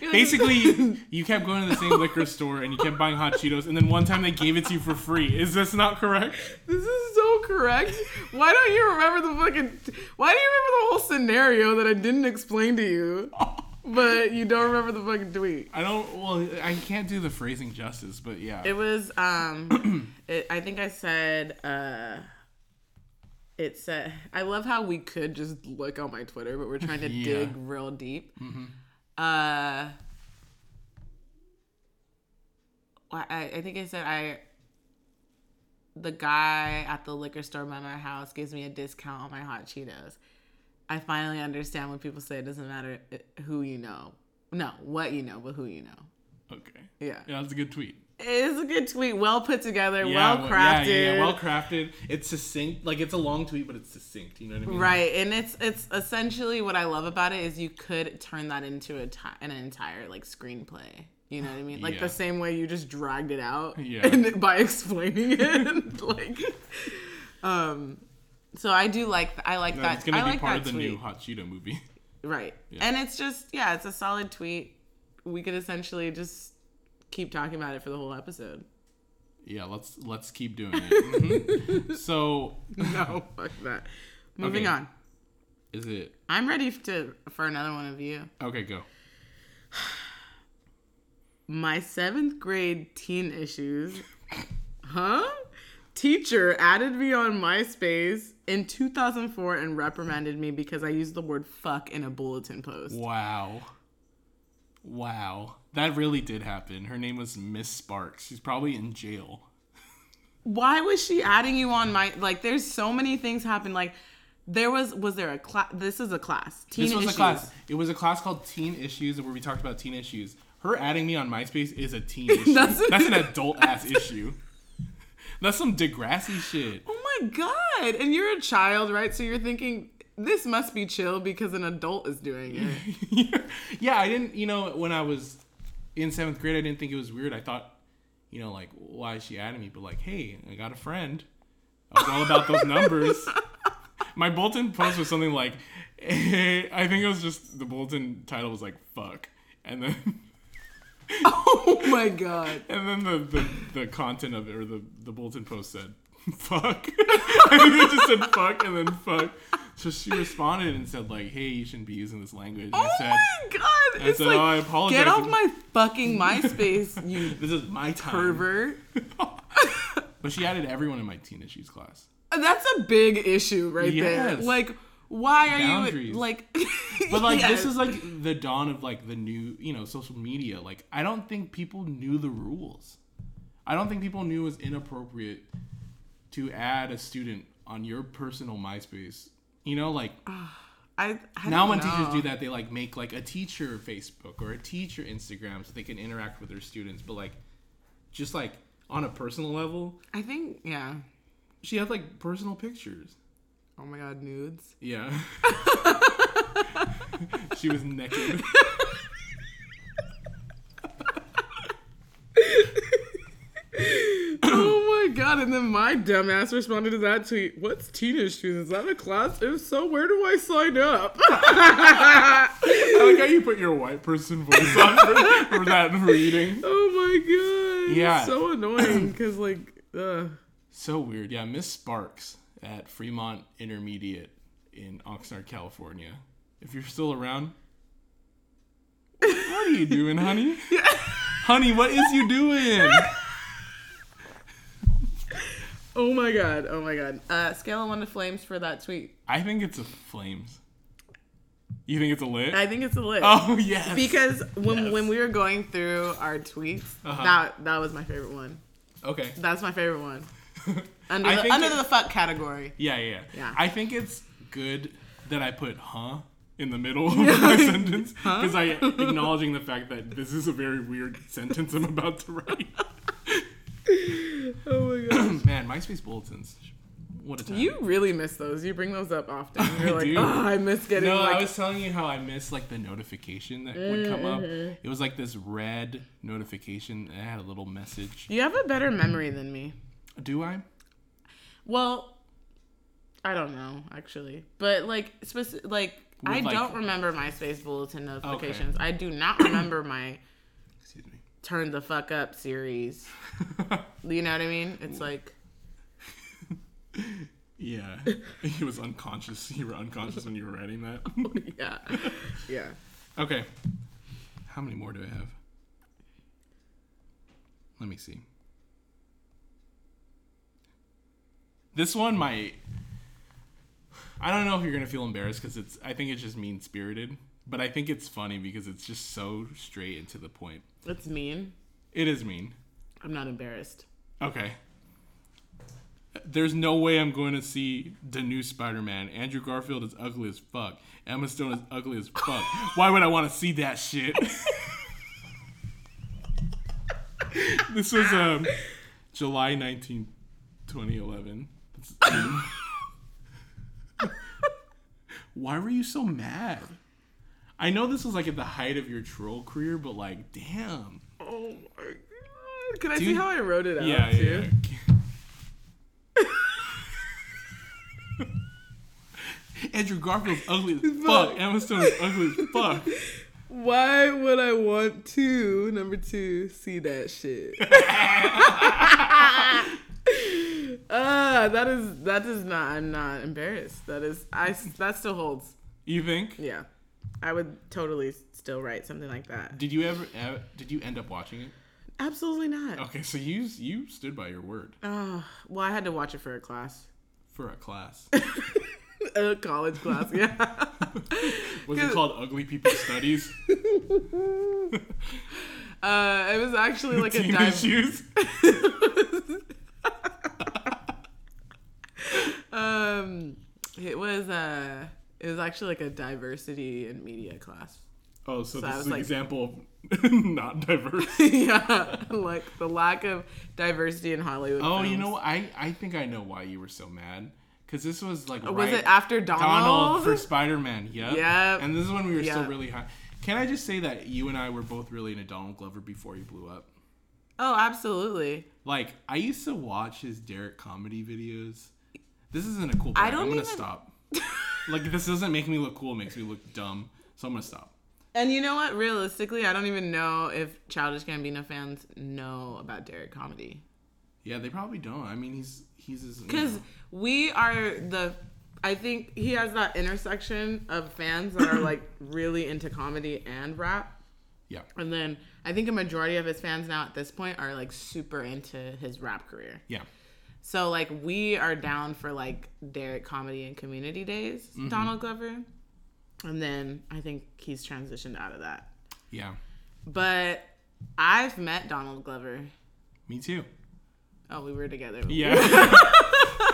Speaker 1: basically, you kept going to the same liquor store and you kept buying hot Cheetos, and then one time they gave it to you for free. Is this not correct?
Speaker 2: This is so correct. Why don't you remember the fucking? Why do you remember the whole scenario that I didn't explain to you? But you don't remember the fucking tweet.
Speaker 1: I don't. Well, I can't do the phrasing justice, but yeah.
Speaker 2: It was um, it, I think I said uh, it said i love how we could just look on my twitter but we're trying to
Speaker 1: yeah.
Speaker 2: dig real deep. Mm-hmm. uh I, I think i said i the guy at the liquor store by my house gives me a discount on my hot cheetos. I finally understand when people say it doesn't matter uh, who you know. No what you know but who you know.
Speaker 1: Okay.
Speaker 2: Yeah,
Speaker 1: yeah that's a good tweet.
Speaker 2: It's a good tweet, well put together,
Speaker 1: Yeah,
Speaker 2: well crafted.
Speaker 1: Yeah, yeah, well crafted. It's succinct. Like it's a long tweet, but it's succinct. You know what I mean?
Speaker 2: Right, and it's it's essentially what I love about it is you could turn that into a an entire like screenplay. You know what I mean? Like the same way you just dragged it out,
Speaker 1: Yeah.
Speaker 2: and by explaining it, like, um, so I do like I like
Speaker 1: No,
Speaker 2: that.
Speaker 1: it's gonna
Speaker 2: I
Speaker 1: be
Speaker 2: like
Speaker 1: part of the
Speaker 2: tweet.
Speaker 1: new Hot Cheeto movie.
Speaker 2: right? And it's just yeah, it's a solid tweet. We could essentially just keep talking about it for the whole episode.
Speaker 1: Yeah, let's let's keep doing it. Mhm. So,
Speaker 2: No, fuck that. Moving
Speaker 1: Okay.
Speaker 2: on.
Speaker 1: is it
Speaker 2: I'm ready to for another one of you.
Speaker 1: okay? Go.
Speaker 2: My seventh grade teen issues. Huh? Teacher added me on MySpace in 2004 and reprimanded me because I used the word fuck in a bulletin post.
Speaker 1: Wow. Wow. That really did happen. Her name was Miss Sparks. She's probably in jail.
Speaker 2: Why was she adding you on my like there's so many things happen like there was was there a class this is a class teen
Speaker 1: This was
Speaker 2: issues.
Speaker 1: a class. It was a class called Teen Issues where we talked about teen issues. Her adding me on MySpace is a teen issue.
Speaker 2: That's
Speaker 1: That's,
Speaker 2: an-
Speaker 1: an adult ass issue. That's some Degrassi shit.
Speaker 2: Oh my god. And you're a child, right? So you're thinking this must be chill because an adult is doing it.
Speaker 1: yeah, I didn't. You know, when I was in seventh grade, I didn't think it was weird. I thought, you know, like why is she adding me? But like, hey, I got a friend. I was all about those numbers. My bulletin post was something like, hey, I think it was just the bulletin title was like "fuck," and then
Speaker 2: oh my god.
Speaker 1: and then the, the, the content of it or the, the bulletin post said "fuck." I think it just said "fuck" and then "fuck." So she responded and said like, "Hey, you shouldn't be using this language." And
Speaker 2: Oh
Speaker 1: I said,
Speaker 2: my god!
Speaker 1: I
Speaker 2: It's
Speaker 1: said,
Speaker 2: like
Speaker 1: "Oh, I apologize."
Speaker 2: get off my fucking MySpace, you
Speaker 1: "This is my time."
Speaker 2: pervert.
Speaker 1: But she added everyone in my teen issues class.
Speaker 2: That's a big issue right there. Like, why are
Speaker 1: Boundaries.
Speaker 2: you like?
Speaker 1: But like
Speaker 2: Yes.
Speaker 1: this is like the dawn of like the new, you know, social media. Like I don't think people knew the rules. I don't think people knew it was inappropriate to add a student on your personal MySpace. You know, like
Speaker 2: I, I
Speaker 1: now when teachers do that, they like make like a teacher Facebook or a teacher Instagram so they can interact with their students. But like, just like on a personal level,
Speaker 2: I think yeah.
Speaker 1: she had like personal pictures.
Speaker 2: Oh my god, nudes.
Speaker 1: Yeah. she was naked.
Speaker 2: my god! And then my dumbass responded to that tweet. What's teenage shoes? Is that a class? If so, where do I sign up?
Speaker 1: I like how you put your white person voice on for, for that reading.
Speaker 2: oh my god!
Speaker 1: Yeah.
Speaker 2: So annoying because like, uh,
Speaker 1: So weird. Yeah, Miss Sparks at Fremont Intermediate in Oxnard, California. If you're still around, what are you doing, honey? honey, what is you doing?
Speaker 2: Oh my god! Oh my god! Uh, scale of one to flames for that tweet.
Speaker 1: I think it's a flames. You think it's a lit?
Speaker 2: I think it's a lit.
Speaker 1: oh yes.
Speaker 2: Because when
Speaker 1: Yes.
Speaker 2: when we were going through our tweets,
Speaker 1: Uh-huh.
Speaker 2: that that was my favorite one.
Speaker 1: okay.
Speaker 2: That's my favorite one. Under the under
Speaker 1: it-
Speaker 2: the fuck category.
Speaker 1: Yeah, yeah,
Speaker 2: Yeah.
Speaker 1: I think it's good that I put "huh" in the middle of my sentence because I acknowledging the fact that this is a very weird sentence I'm about to write.
Speaker 2: Oh my god.
Speaker 1: MySpace bulletins. What a time.
Speaker 2: You really miss those. You bring those up often. You're
Speaker 1: I
Speaker 2: like,
Speaker 1: do.
Speaker 2: oh, I miss getting
Speaker 1: no,
Speaker 2: like
Speaker 1: I was telling you how I miss like the notification that would come up.
Speaker 2: Mm-hmm.
Speaker 1: It was like this red notification. and It had a little message.
Speaker 2: You have a better memory than me.
Speaker 1: Do I?
Speaker 2: Well, I don't know actually, but like speci- like I
Speaker 1: With, like-
Speaker 2: don't remember MySpace bulletin notifications. I do not remember my
Speaker 1: Excuse me.
Speaker 2: turn the fuck up series. You know what I mean? It's like
Speaker 1: yeah. He was unconscious. You were unconscious when you were writing that.
Speaker 2: Oh, yeah, yeah.
Speaker 1: Okay. How many more do I have? Let me see. This one might. I don't know if you're gonna feel embarrassed because it's. I think it's just mean spirited, but I think it's funny because it's just so straight and to the point.
Speaker 2: It's mean.
Speaker 1: It is mean.
Speaker 2: I'm not embarrassed.
Speaker 1: Okay. There's no way I'm going to see the new Spider-Man. Andrew Garfield is ugly as fuck. Emma Stone is ugly as fuck. Why would I want to see that shit? this was um July 19, 2011. Why were you so mad? I know this was like at the height of your troll career, but like, damn.
Speaker 2: Oh my god! Can I see how I wrote it out
Speaker 1: Yeah,
Speaker 2: too?
Speaker 1: yeah. yeah. Andrew Garfield's ugly as fuck. Emma Stone is ugly as fuck.
Speaker 2: Why would I want to number two see that shit? Ah, that is that is not. I'm not embarrassed. That is I. That still holds.
Speaker 1: You think?
Speaker 2: Yeah, I would totally still write something like that.
Speaker 1: Did you ever? ever did you end up watching it?
Speaker 2: Absolutely not.
Speaker 1: Okay, so you you stood by your word
Speaker 2: Oh, well, I had to watch it for a class,
Speaker 1: for a class.
Speaker 2: a college class. Yeah.
Speaker 1: Was it called Ugly People Studies?
Speaker 2: Uh, it was actually like a
Speaker 1: Teen
Speaker 2: dive.
Speaker 1: issues.
Speaker 2: Um, it was uh, it was actually like a diversity in media class.
Speaker 1: Oh, so,
Speaker 2: So I
Speaker 1: this
Speaker 2: was
Speaker 1: is an
Speaker 2: like-
Speaker 1: example of not diverse.
Speaker 2: yeah, like the lack of diversity in Hollywood.
Speaker 1: Oh, you
Speaker 2: films.
Speaker 1: know, what? I I think I know why you were so mad. Because this was like
Speaker 2: Was
Speaker 1: right
Speaker 2: it after Donald?
Speaker 1: Donald for Spider Man. Yeah.
Speaker 2: Yeah.
Speaker 1: And this is when we were still really high. Can I just say that you and I were both really into Donald Glover before he blew up?
Speaker 2: oh, absolutely.
Speaker 1: Like I used to watch his Derrick comedy videos. This isn't a cool.
Speaker 2: I
Speaker 1: Brand. I'm
Speaker 2: don't
Speaker 1: gonna
Speaker 2: even-
Speaker 1: stop. like this doesn't make me look cool. It makes me look dumb. So I'm gonna stop.
Speaker 2: And you know what? Realistically, I don't even know if Childish Gambino fans know about Derrick comedy
Speaker 1: Yeah, they probably don't. I mean, he's he's his. you
Speaker 2: because
Speaker 1: know.
Speaker 2: we are the. I think he has that intersection of fans that are like really into comedy and rap.
Speaker 1: yeah,
Speaker 2: And then I think a majority of his fans now at this point are like super into his rap career.
Speaker 1: yeah,
Speaker 2: So like we are down for like Derrick comedy and community days,
Speaker 1: Mm-hmm.
Speaker 2: Donald Glover. And then I think he's transitioned out of that.
Speaker 1: yeah.
Speaker 2: But I've met Donald Glover.
Speaker 1: Me too.
Speaker 2: Oh, we were together.
Speaker 1: Yeah.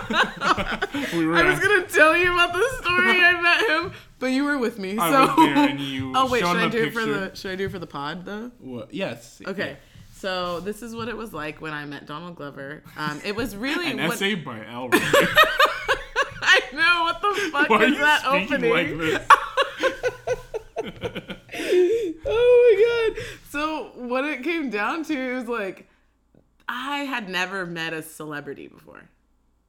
Speaker 1: we were.
Speaker 2: I was gonna tell you about the story I met him, but you were with me. So
Speaker 1: I was there and you
Speaker 2: Oh wait, should I do it for the should I do it for the pod though?
Speaker 1: What? Yes.
Speaker 2: Okay. So this is what it was like when I met Donald Glover. Um, it was really
Speaker 1: An
Speaker 2: what,
Speaker 1: essay by Al.
Speaker 2: I know what the fuck
Speaker 1: Why are you
Speaker 2: that opening?
Speaker 1: like this?
Speaker 2: oh my god. So what it came down to is like I had never met a celebrity before.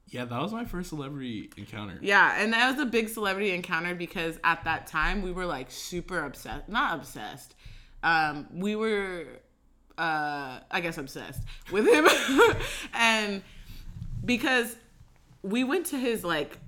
Speaker 1: Yeah, that was my first celebrity encounter.
Speaker 2: Yeah, and that was a big celebrity encounter because at that time we were like super obsessed. Not obsessed. Um, we were uh I guess obsessed with him. and because we went to his like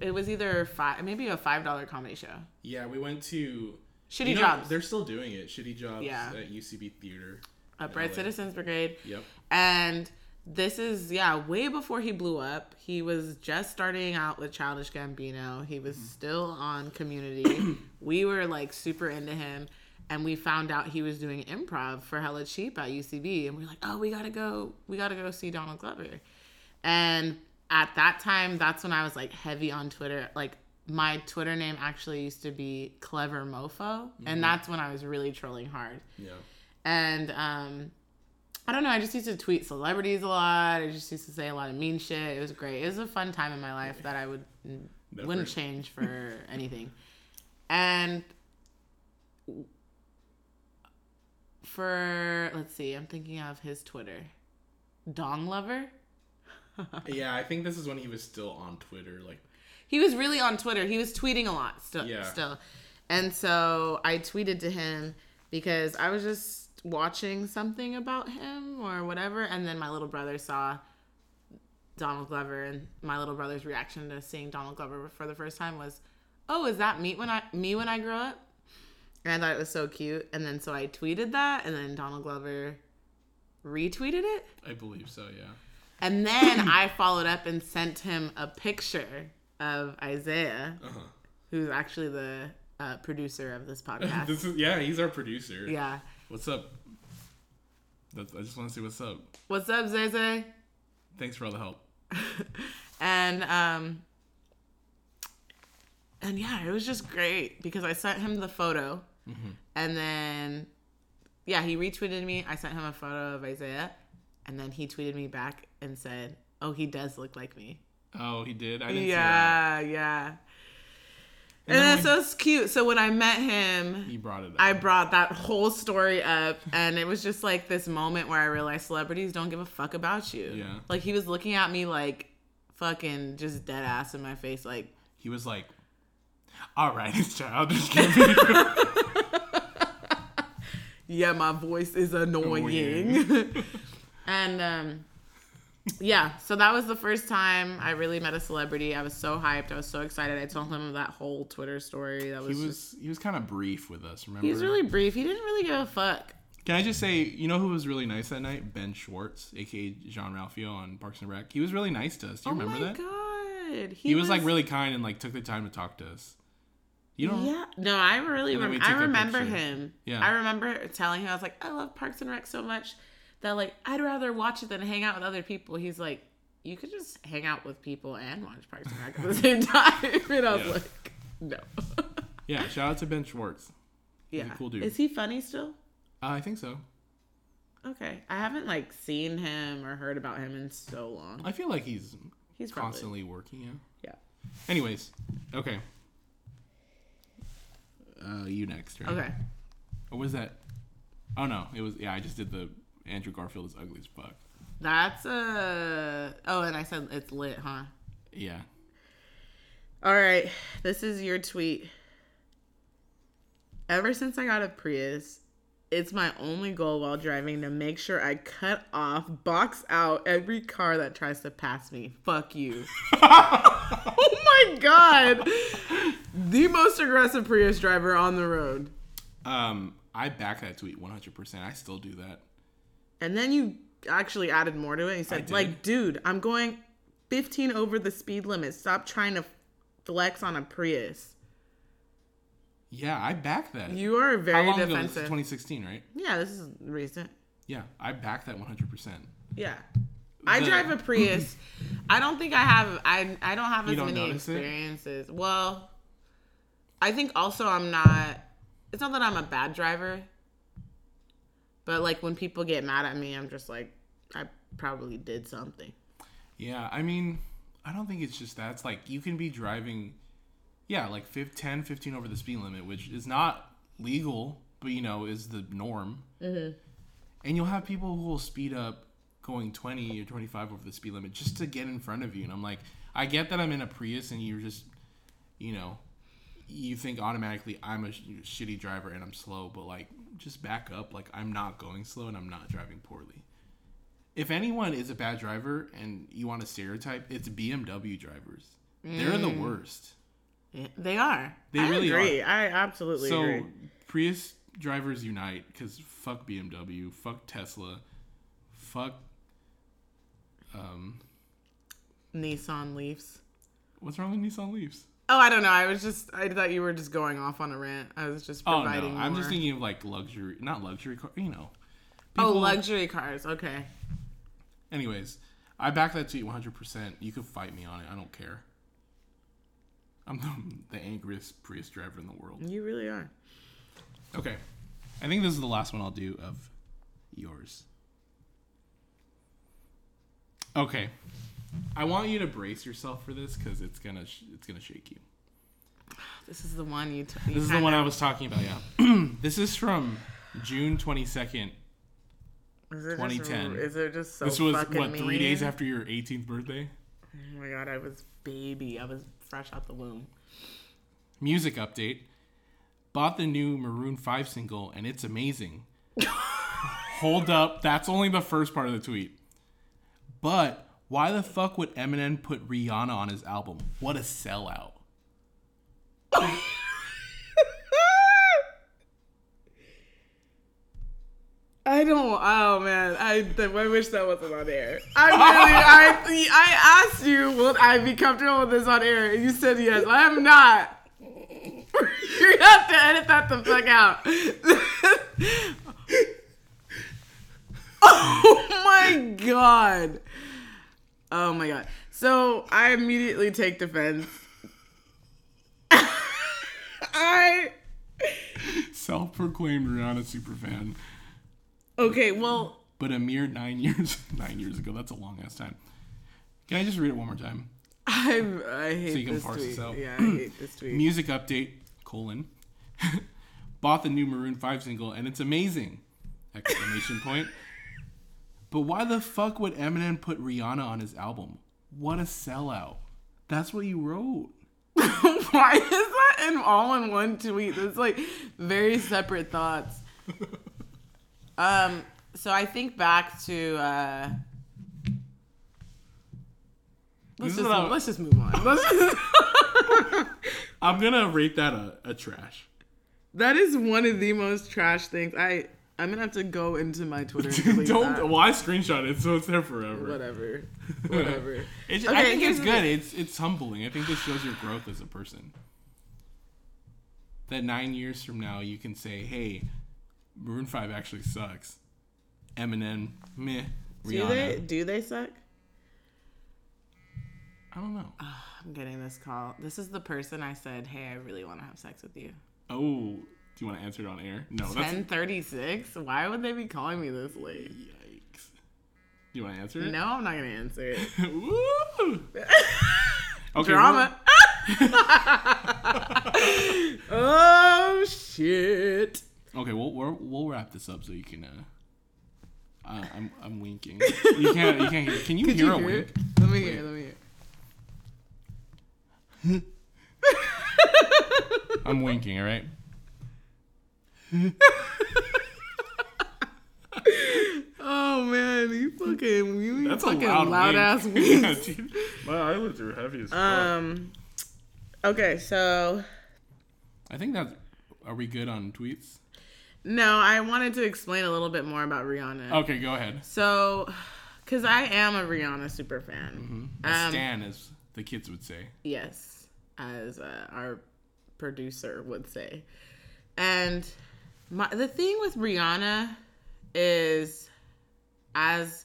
Speaker 2: it was either five maybe a five dollar comedy show.
Speaker 1: Yeah, we went to
Speaker 2: Shitty
Speaker 1: you know,
Speaker 2: Jobs.
Speaker 1: They're still doing it. Shitty jobs
Speaker 2: Yeah.
Speaker 1: at UCB Theater.
Speaker 2: Upright
Speaker 1: LA.
Speaker 2: Citizens Brigade.
Speaker 1: Yep.
Speaker 2: And this is yeah, way before he blew up. He was just starting out with Childish Gambino. He was mm-hmm. still on Community. we were like super into him, and we found out he was doing improv for Hella Cheap at UCB, and we are like, oh, we gotta go, we gotta go see Donald Glover. And at that time, that's when I was like heavy on Twitter. Like my Twitter name actually used to be Clever Mofo, and mm-hmm. that's when I was really trolling hard
Speaker 1: Yeah.
Speaker 2: And um I don't know. I just used to tweet celebrities a lot. I just used to say a lot of mean shit. It was great. It was a fun time in my life that I would
Speaker 1: Never.
Speaker 2: wouldn't change for anything. And for let's see, I'm thinking of his Twitter, Dong Lover.
Speaker 1: Yeah, I think this is when he was still on Twitter. Like,
Speaker 2: He was really on Twitter. He was tweeting a lot still.
Speaker 1: Yeah.
Speaker 2: Still, and so I tweeted to him because I was just watching something about him or whatever, and then my little brother saw Donald Glover, and my little brother's reaction to seeing Donald Glover for the first time was, "Oh, is that me when I me when I grow up?" And I thought it was so cute, and then so I tweeted that, and then Donald Glover retweeted it.
Speaker 1: I believe so. Yeah.
Speaker 2: And then I followed up and sent him a picture of Isaiah,
Speaker 1: Uh-huh.
Speaker 2: who's actually the uh, producer of this podcast.
Speaker 1: This is yeah. He's our producer.
Speaker 2: yeah.
Speaker 1: What's up? That's, I just want to see what's up.
Speaker 2: What's up, Zay Zay?
Speaker 1: Thanks for all the help.
Speaker 2: and um and yeah, it was just great because I sent him the photo and then yeah, he retweeted me. I sent him a photo of Isaiah and then he tweeted me back and said, "Oh, he does look like me."
Speaker 1: Oh, he did. I didn't see that.
Speaker 2: Yeah, yeah.
Speaker 1: And
Speaker 2: And, that's
Speaker 1: when-
Speaker 2: so cute. So when I met him,
Speaker 1: He brought it. Up.
Speaker 2: I brought that whole story up, and it was just like this moment where I realized celebrities don't give a fuck about you.
Speaker 1: Yeah.
Speaker 2: Like he was looking at me like fucking just dead ass in my face, like,
Speaker 1: he was like, "All right, it's childish." Give me-
Speaker 2: yeah, my voice is annoying. and um yeah, so that was the first time I really met a celebrity. I was so hyped. I was so excited. I told him that whole Twitter story. That was,
Speaker 1: he
Speaker 2: just
Speaker 1: was he was kind of brief with us. Remember?
Speaker 2: he was really brief. He didn't really give a fuck.
Speaker 1: Can I just say, you know who was really nice that night? Ben Schwartz, aka Jean Ralphio on Parks and Rec. He was really nice to us. Do you oh remember
Speaker 2: oh my
Speaker 1: that?
Speaker 2: god.
Speaker 1: He, was, like really kind and like took the time to talk to us. You don't?
Speaker 2: Yeah, no, I really, rem- I remember him.
Speaker 1: Yeah.
Speaker 2: I remember telling him I was like, I love Parks and Rec so much that like I'd rather watch it than hang out with other people. He's like, you could just hang out with people and watch Parks and Rec at the same time, and I was
Speaker 1: Yeah.
Speaker 2: like, no.
Speaker 1: Yeah. Shout out to Ben Schwartz.
Speaker 2: yeah,
Speaker 1: cool dude.
Speaker 2: Is he funny still?
Speaker 1: Uh, I think so.
Speaker 2: Okay, I haven't like seen him or heard about him in so long.
Speaker 1: I feel like he's
Speaker 2: He's probably
Speaker 1: constantly working. Yeah.
Speaker 2: yeah.
Speaker 1: Anyways, okay. Uh, you next, right?
Speaker 2: Okay.
Speaker 1: What was that? Oh no, it was yeah. I just did the Andrew Garfield is ugly as fuck.
Speaker 2: That's a. oh, and I said it's lit, huh?
Speaker 1: Yeah.
Speaker 2: All right, this is your tweet. Ever since I got a Prius, it's my only goal while driving to make sure I cut off, box out every car that tries to pass me. Fuck you. oh my god. The most aggressive Prius driver on the road.
Speaker 1: Um, I back that tweet 100%. I still do that.
Speaker 2: And then you actually added more to it. You said, like, dude, I'm going 15 over the speed limit. Stop trying to flex on a Prius.
Speaker 1: Yeah, I back that.
Speaker 2: You are
Speaker 1: How
Speaker 2: very
Speaker 1: long ago? This is
Speaker 2: defensive.
Speaker 1: 2016, right?
Speaker 2: Yeah, this is recent.
Speaker 1: Yeah, I back that 100%.
Speaker 2: Yeah. I
Speaker 1: The-
Speaker 2: drive a Prius. I don't think I have I I don't have as
Speaker 1: don't
Speaker 2: many
Speaker 1: notice it?
Speaker 2: experiences. Well, I think also I'm not it's not that I'm a bad driver. But like when people get mad at me, I'm just like I probably did something.
Speaker 1: Yeah, I mean, I don't think it's just that. It's like you can be driving, yeah, like 5, 10, 15 over the speed limit, which is not legal, but you know, is the norm. Mm-hmm. And you'll have people who will speed up going 20 or 25 over the speed limit just to get in front of you. And I'm like, I get that I'm in a Prius and you're just, you know, you think automatically I'm a sh- shitty driver and I'm slow, but like, just back up. Like, I'm not going slow and I'm not driving poorly if anyone is a bad driver and you want to stereotype, it's BMW drivers. They're the worst.
Speaker 2: Yeah, They are.
Speaker 1: They really are.
Speaker 2: I
Speaker 1: really
Speaker 2: agree. I absolutely
Speaker 1: So
Speaker 2: agree.
Speaker 1: Prius drivers unite because fuck BMW, fuck Tesla, fuck um,
Speaker 2: Nissan Leafs.
Speaker 1: what's wrong with Nissan Leafs?
Speaker 2: Oh, I don't know. I was just I thought you were just going off on a rant. I was just
Speaker 1: Oh
Speaker 2: providing
Speaker 1: no, I'm just thinking of like luxury, not luxury car, you know.
Speaker 2: Oh, luxury cars. Okay.
Speaker 1: Anyways, I back that tweet 100%. You could fight me on it. I don't care. I'm the, the angriest Prius driver in the world.
Speaker 2: You really are.
Speaker 1: Okay. I think this is the last one I'll do of yours. Okay. I want you to brace yourself for this because it's gonna sh- it's gonna shake you.
Speaker 2: This is the one you. T-
Speaker 1: This is the one I was talking about. Yeah. this is from June twenty second. 2010.
Speaker 2: Is it just so
Speaker 1: This was what three days after your 18th birthday.
Speaker 2: Oh my god, I was baby. I was fresh out the womb.
Speaker 1: Music update. Bought the new Maroon 5 single and it's amazing. Hold up, that's only the first part of the tweet. But why the fuck would Eminem put Rihanna on his album? What a sellout.
Speaker 2: I don't. Oh man, I I wish that wasn't on air. I really, I I asked you, will I be comfortable with this on air? And you said yes. I am not. you have to edit that the fuck out. Oh my god. Oh my god. So I immediately take defense. I
Speaker 1: Self-proclaimed Rihanna superfan,
Speaker 2: okay. Well,
Speaker 1: but a mere nine years nine years ago. That's a long ass time. Can I just read it one more time?
Speaker 2: I I hate
Speaker 1: So you can
Speaker 2: this
Speaker 1: parse
Speaker 2: tweet.
Speaker 1: this out.
Speaker 2: Yeah, I hate this tweet.
Speaker 1: Music update: colon bought the new Maroon Five single and it's amazing! Exclamation point. But why the fuck would Eminem put Rihanna on his album? What a sellout! That's what you wrote.
Speaker 2: Why is that in all in one tweet? That's like very separate thoughts. Um. So I think back to. uh Let's
Speaker 1: This
Speaker 2: just
Speaker 1: not-
Speaker 2: let's just move on. Let's just-
Speaker 1: I'm gonna rate that a, a trash.
Speaker 2: that is one of the most trash things. I I'm gonna have to go into my Twitter. And
Speaker 1: Don't.
Speaker 2: that.
Speaker 1: Well, I screenshot it, so it's there forever.
Speaker 2: Whatever. Whatever.
Speaker 1: It's,
Speaker 2: Okay,
Speaker 1: I think it's good. It's it's humbling. I think this shows your growth as a person. That nine years from now, you can say, "Hey, Maroon Five actually sucks." Eminem, meh.
Speaker 2: do they do they suck?
Speaker 1: I don't know.
Speaker 2: I'm getting this call. This is the person I said, "Hey, I really want to have sex with you."
Speaker 1: Oh, do you want to answer it on air? No,
Speaker 2: Ten thirty six. Why would they be calling me this late?
Speaker 1: yikes. Do you want to answer it?
Speaker 2: No, I'm not gonna answer it.
Speaker 1: Woo! Okay,
Speaker 2: Drama. oh shit.
Speaker 1: Okay, we'll, we'll we'll wrap this up so you can. Uh, uh, I'm I'm winking. You can't you can't hear. Can you
Speaker 2: Could
Speaker 1: hear
Speaker 2: you
Speaker 1: a
Speaker 2: hear
Speaker 1: wink?
Speaker 2: it? Let me hear. Let me hear.
Speaker 1: I'm winking. All right.
Speaker 2: Oh man, you fucking you
Speaker 1: That's
Speaker 2: fucking
Speaker 1: a loud,
Speaker 2: loud
Speaker 1: wink.
Speaker 2: ass
Speaker 1: yeah,
Speaker 2: winks.
Speaker 1: dude. My eyelids are heavy as fuck.
Speaker 2: Um. Okay, so
Speaker 1: I think that's. Are we good on tweets?
Speaker 2: no, I wanted to explain a little bit more about Rihanna.
Speaker 1: Okay, go ahead.
Speaker 2: So, because I am a Rihanna super fan.
Speaker 1: A
Speaker 2: Um,
Speaker 1: stan, as the kids would say.
Speaker 2: Yes, as uh, our producer would say. And my, the thing with Rihanna is, as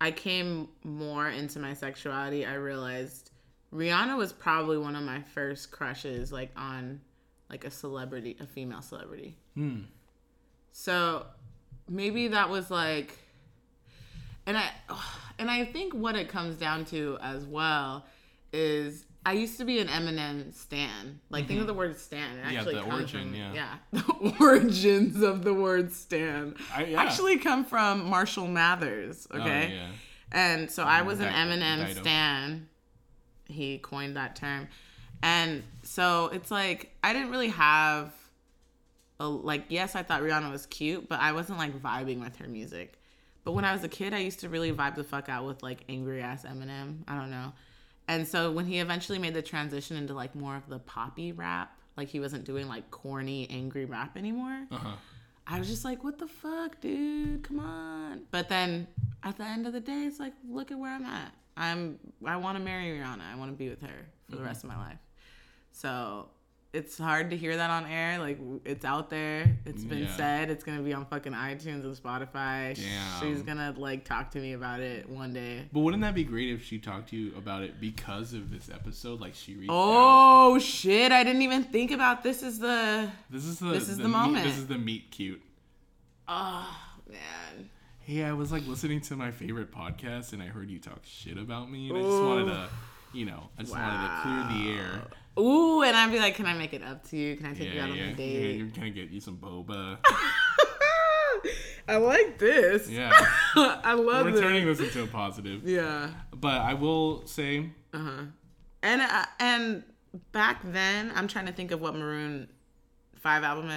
Speaker 2: I came more into my sexuality, I realized Rihanna was probably one of my first crushes, like on like a celebrity, a female celebrity.
Speaker 1: Hmm.
Speaker 2: So maybe that was like, and I, and I think what it comes down to as well is I used to be an Eminem stan. Like think of the word stan. It
Speaker 1: Mm-hmm. Yeah,
Speaker 2: actually
Speaker 1: the
Speaker 2: comes
Speaker 1: origin,
Speaker 2: from,
Speaker 1: yeah.
Speaker 2: the origins of the word stan
Speaker 1: I, yeah.
Speaker 2: actually come from Marshall Mathers.
Speaker 1: Okay, Oh,
Speaker 2: Okay.
Speaker 1: yeah.
Speaker 2: And so I was an Eminem
Speaker 1: Dido.
Speaker 2: stan. He coined that term. And so it's like I didn't really have a like yes, I thought Rihanna was cute, but I wasn't like vibing with her music. But when I was a kid, I used to really vibe the fuck out with like angry ass Eminem. I don't know. And so when he eventually made the transition into like more of the poppy rap, like he wasn't doing like corny angry rap anymore.
Speaker 1: Uh-huh.
Speaker 2: I was just like, what the fuck, dude? Come on. But then at the end of the day, it's like, look at where I'm at. I'm I want to marry Rihanna. I want to be with her for the rest of my life. So it's hard to hear that on air. Like it's out there. It's been
Speaker 1: Yeah.
Speaker 2: said. It's gonna be on fucking iTunes and Spotify.
Speaker 1: Damn.
Speaker 2: She's gonna like talk to me about it one day.
Speaker 1: But wouldn't that be great if she talked to you about it because of this episode? Like she reached oh, out.
Speaker 2: Oh shit! I didn't even think about this. Is the
Speaker 1: This is the
Speaker 2: This is the
Speaker 1: meet-
Speaker 2: moment.
Speaker 1: this is the meet cute.
Speaker 2: oh man.
Speaker 1: Hey, I was like listening to my favorite podcast and I heard you talk shit about me and I just wanted to, you know, I just wanted to clear the air.
Speaker 2: Ooh, and I'd be like, can I make it up to you? Can I take you
Speaker 1: Yeah,
Speaker 2: out on
Speaker 1: yeah,
Speaker 2: a
Speaker 1: yeah.
Speaker 2: date?
Speaker 1: You're gonna get you some boba.
Speaker 2: I like this.
Speaker 1: Yeah,
Speaker 2: I love it.
Speaker 1: we're
Speaker 2: this.
Speaker 1: turning this into a positive.
Speaker 2: Yeah.
Speaker 1: But I will say,
Speaker 2: Uh huh. And uh, and back then, I'm trying to think of what Maroon Five album,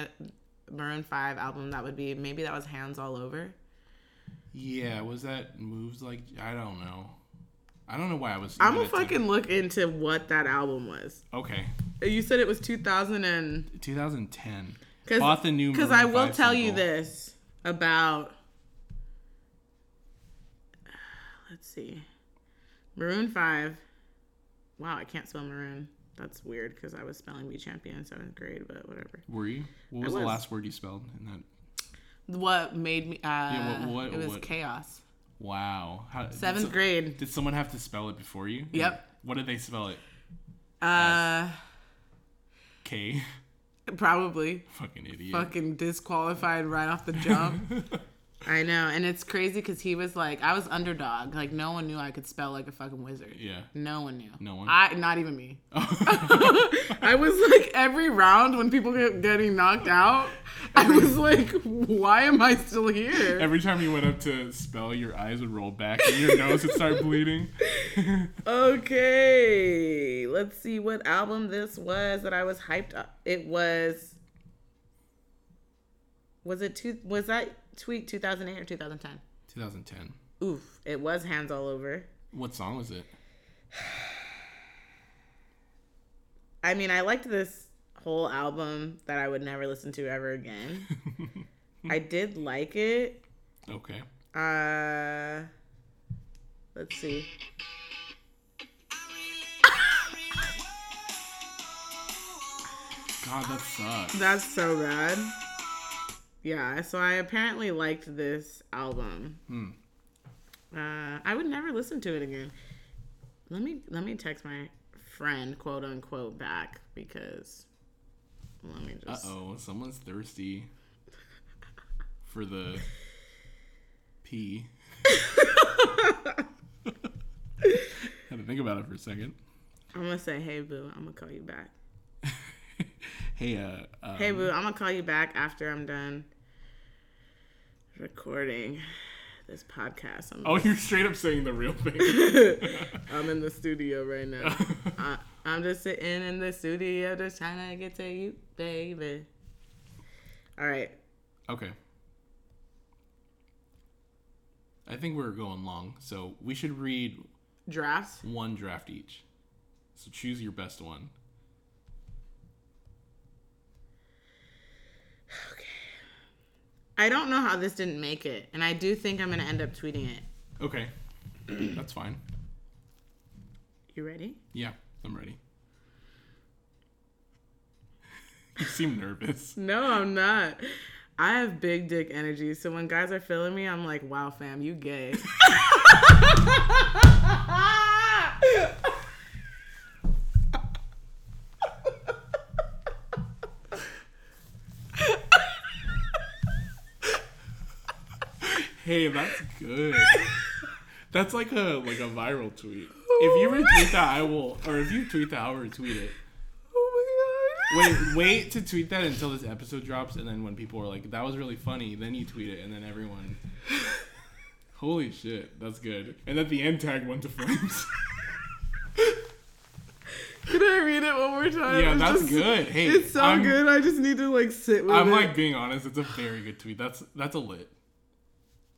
Speaker 2: Maroon Five album that would be. Maybe that was Hands All Over.
Speaker 1: yeah, was that moves like I don't know. I don't know why I was.
Speaker 2: I'm gonna fucking look into what that album was.
Speaker 1: Okay,
Speaker 2: You said it was 2000 and
Speaker 1: 2010.
Speaker 2: Cause,
Speaker 1: Bought the new.
Speaker 2: Because I will
Speaker 1: 5
Speaker 2: tell you this about. Let's see. Maroon 5. Wow, I can't spell maroon. That's weird because I was spelling bee champion in seventh grade, but whatever.
Speaker 1: Were you? What
Speaker 2: I
Speaker 1: was, the last word you spelled in that?
Speaker 2: What made me. Uh,
Speaker 1: what- what-
Speaker 2: it was
Speaker 1: what-
Speaker 2: chaos.
Speaker 1: Wow. How, did
Speaker 2: Seventh
Speaker 1: so-
Speaker 2: grade.
Speaker 1: Did someone have to spell it before you?
Speaker 2: Yep.
Speaker 1: What did they spell it?
Speaker 2: Uh,
Speaker 1: K.
Speaker 2: probably
Speaker 1: Fucking idiot.
Speaker 2: fucking disqualified right off the jump. I know, and it's crazy because he was like, I was underdog. Like no one knew I could spell like a fucking wizard.
Speaker 1: Yeah.
Speaker 2: No one knew.
Speaker 1: No one?
Speaker 2: I not even me. Oh. I was like every round when people get getting knocked out, I was like, why am I still here?
Speaker 1: Every time you went up to spell, your eyes would roll back and your nose would start bleeding.
Speaker 2: Okay, let's see what album this was that I was hyped up. It was. Was it two? Was that tweet 2008 or 2010?
Speaker 1: 2010.
Speaker 2: Oof! It was hands all over.
Speaker 1: What song was it?
Speaker 2: I mean, I liked this whole album that I would never listen to ever again. I did like it.
Speaker 1: Okay.
Speaker 2: Uh, let's see.
Speaker 1: God, that sucks.
Speaker 2: That's so bad. Yeah, so I apparently liked this album.
Speaker 1: Hmm.
Speaker 2: Uh, I would never listen to it again. Let me let me text my friend, quote unquote, back because let me
Speaker 1: Uh
Speaker 2: just.
Speaker 1: oh, someone's thirsty for the pee. Had to think about it for a second.
Speaker 2: I'm gonna say, hey boo, I'm gonna call you back.
Speaker 1: Hey, uh, um,
Speaker 2: Hey boo, I'm gonna call you back after I'm done recording this podcast. I'm,
Speaker 1: oh, you're straight up saying the real thing.
Speaker 2: I'm in the studio right now. I, I'm just sitting in the studio, just trying to get to you, baby. All right.
Speaker 1: okay. I think we're going long, so we should read
Speaker 2: Drafts.
Speaker 1: one draft each. So choose your best one.
Speaker 2: I don't know how this didn't make it, and I do think I'm gonna end up tweeting it.
Speaker 1: Okay, that's fine.
Speaker 2: You ready?
Speaker 1: Yeah, I'm ready. you seem nervous.
Speaker 2: No, I'm not. I have big dick energy, so when guys are feeling me, I'm like, "Wow, fam, you gay."
Speaker 1: Hey, that's good. That's like a like a viral tweet. Oh if you retweet that, I will, or if you tweet that, I'll retweet it.
Speaker 2: oh my god.
Speaker 1: Wait, wait to tweet that until this episode drops, and then when people are like, "That was really funny," then you tweet it, and then everyone. Holy shit, that's good. And at the end, tag one to friends.
Speaker 2: Can I read it one more time?
Speaker 1: Yeah,
Speaker 2: It's
Speaker 1: that's
Speaker 2: just-
Speaker 1: good. Hey,
Speaker 2: it's so
Speaker 1: I'm-
Speaker 2: good. I just need to like sit with
Speaker 1: I'm
Speaker 2: it.
Speaker 1: like being honest. It's a very good tweet. That's that's a lit.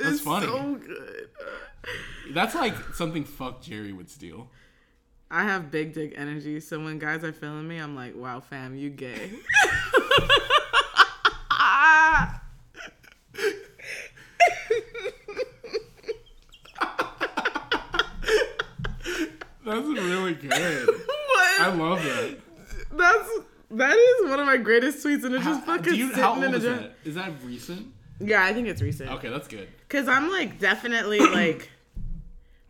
Speaker 1: That's
Speaker 2: it's
Speaker 1: funny.
Speaker 2: So good.
Speaker 1: That's like something fuck Jerry would steal.
Speaker 2: I have big dick energy, so when guys are feeling me, I'm like, "Wow, fam, you gay."
Speaker 1: That's really good.
Speaker 2: what?
Speaker 1: I love that.
Speaker 2: That's that is one of my greatest tweets, and it's just fucking
Speaker 1: do you,
Speaker 2: sitting in a
Speaker 1: is that? Is that recent?
Speaker 2: Yeah, I think it's recent.
Speaker 1: Okay, that's good.
Speaker 2: Cause I'm like definitely like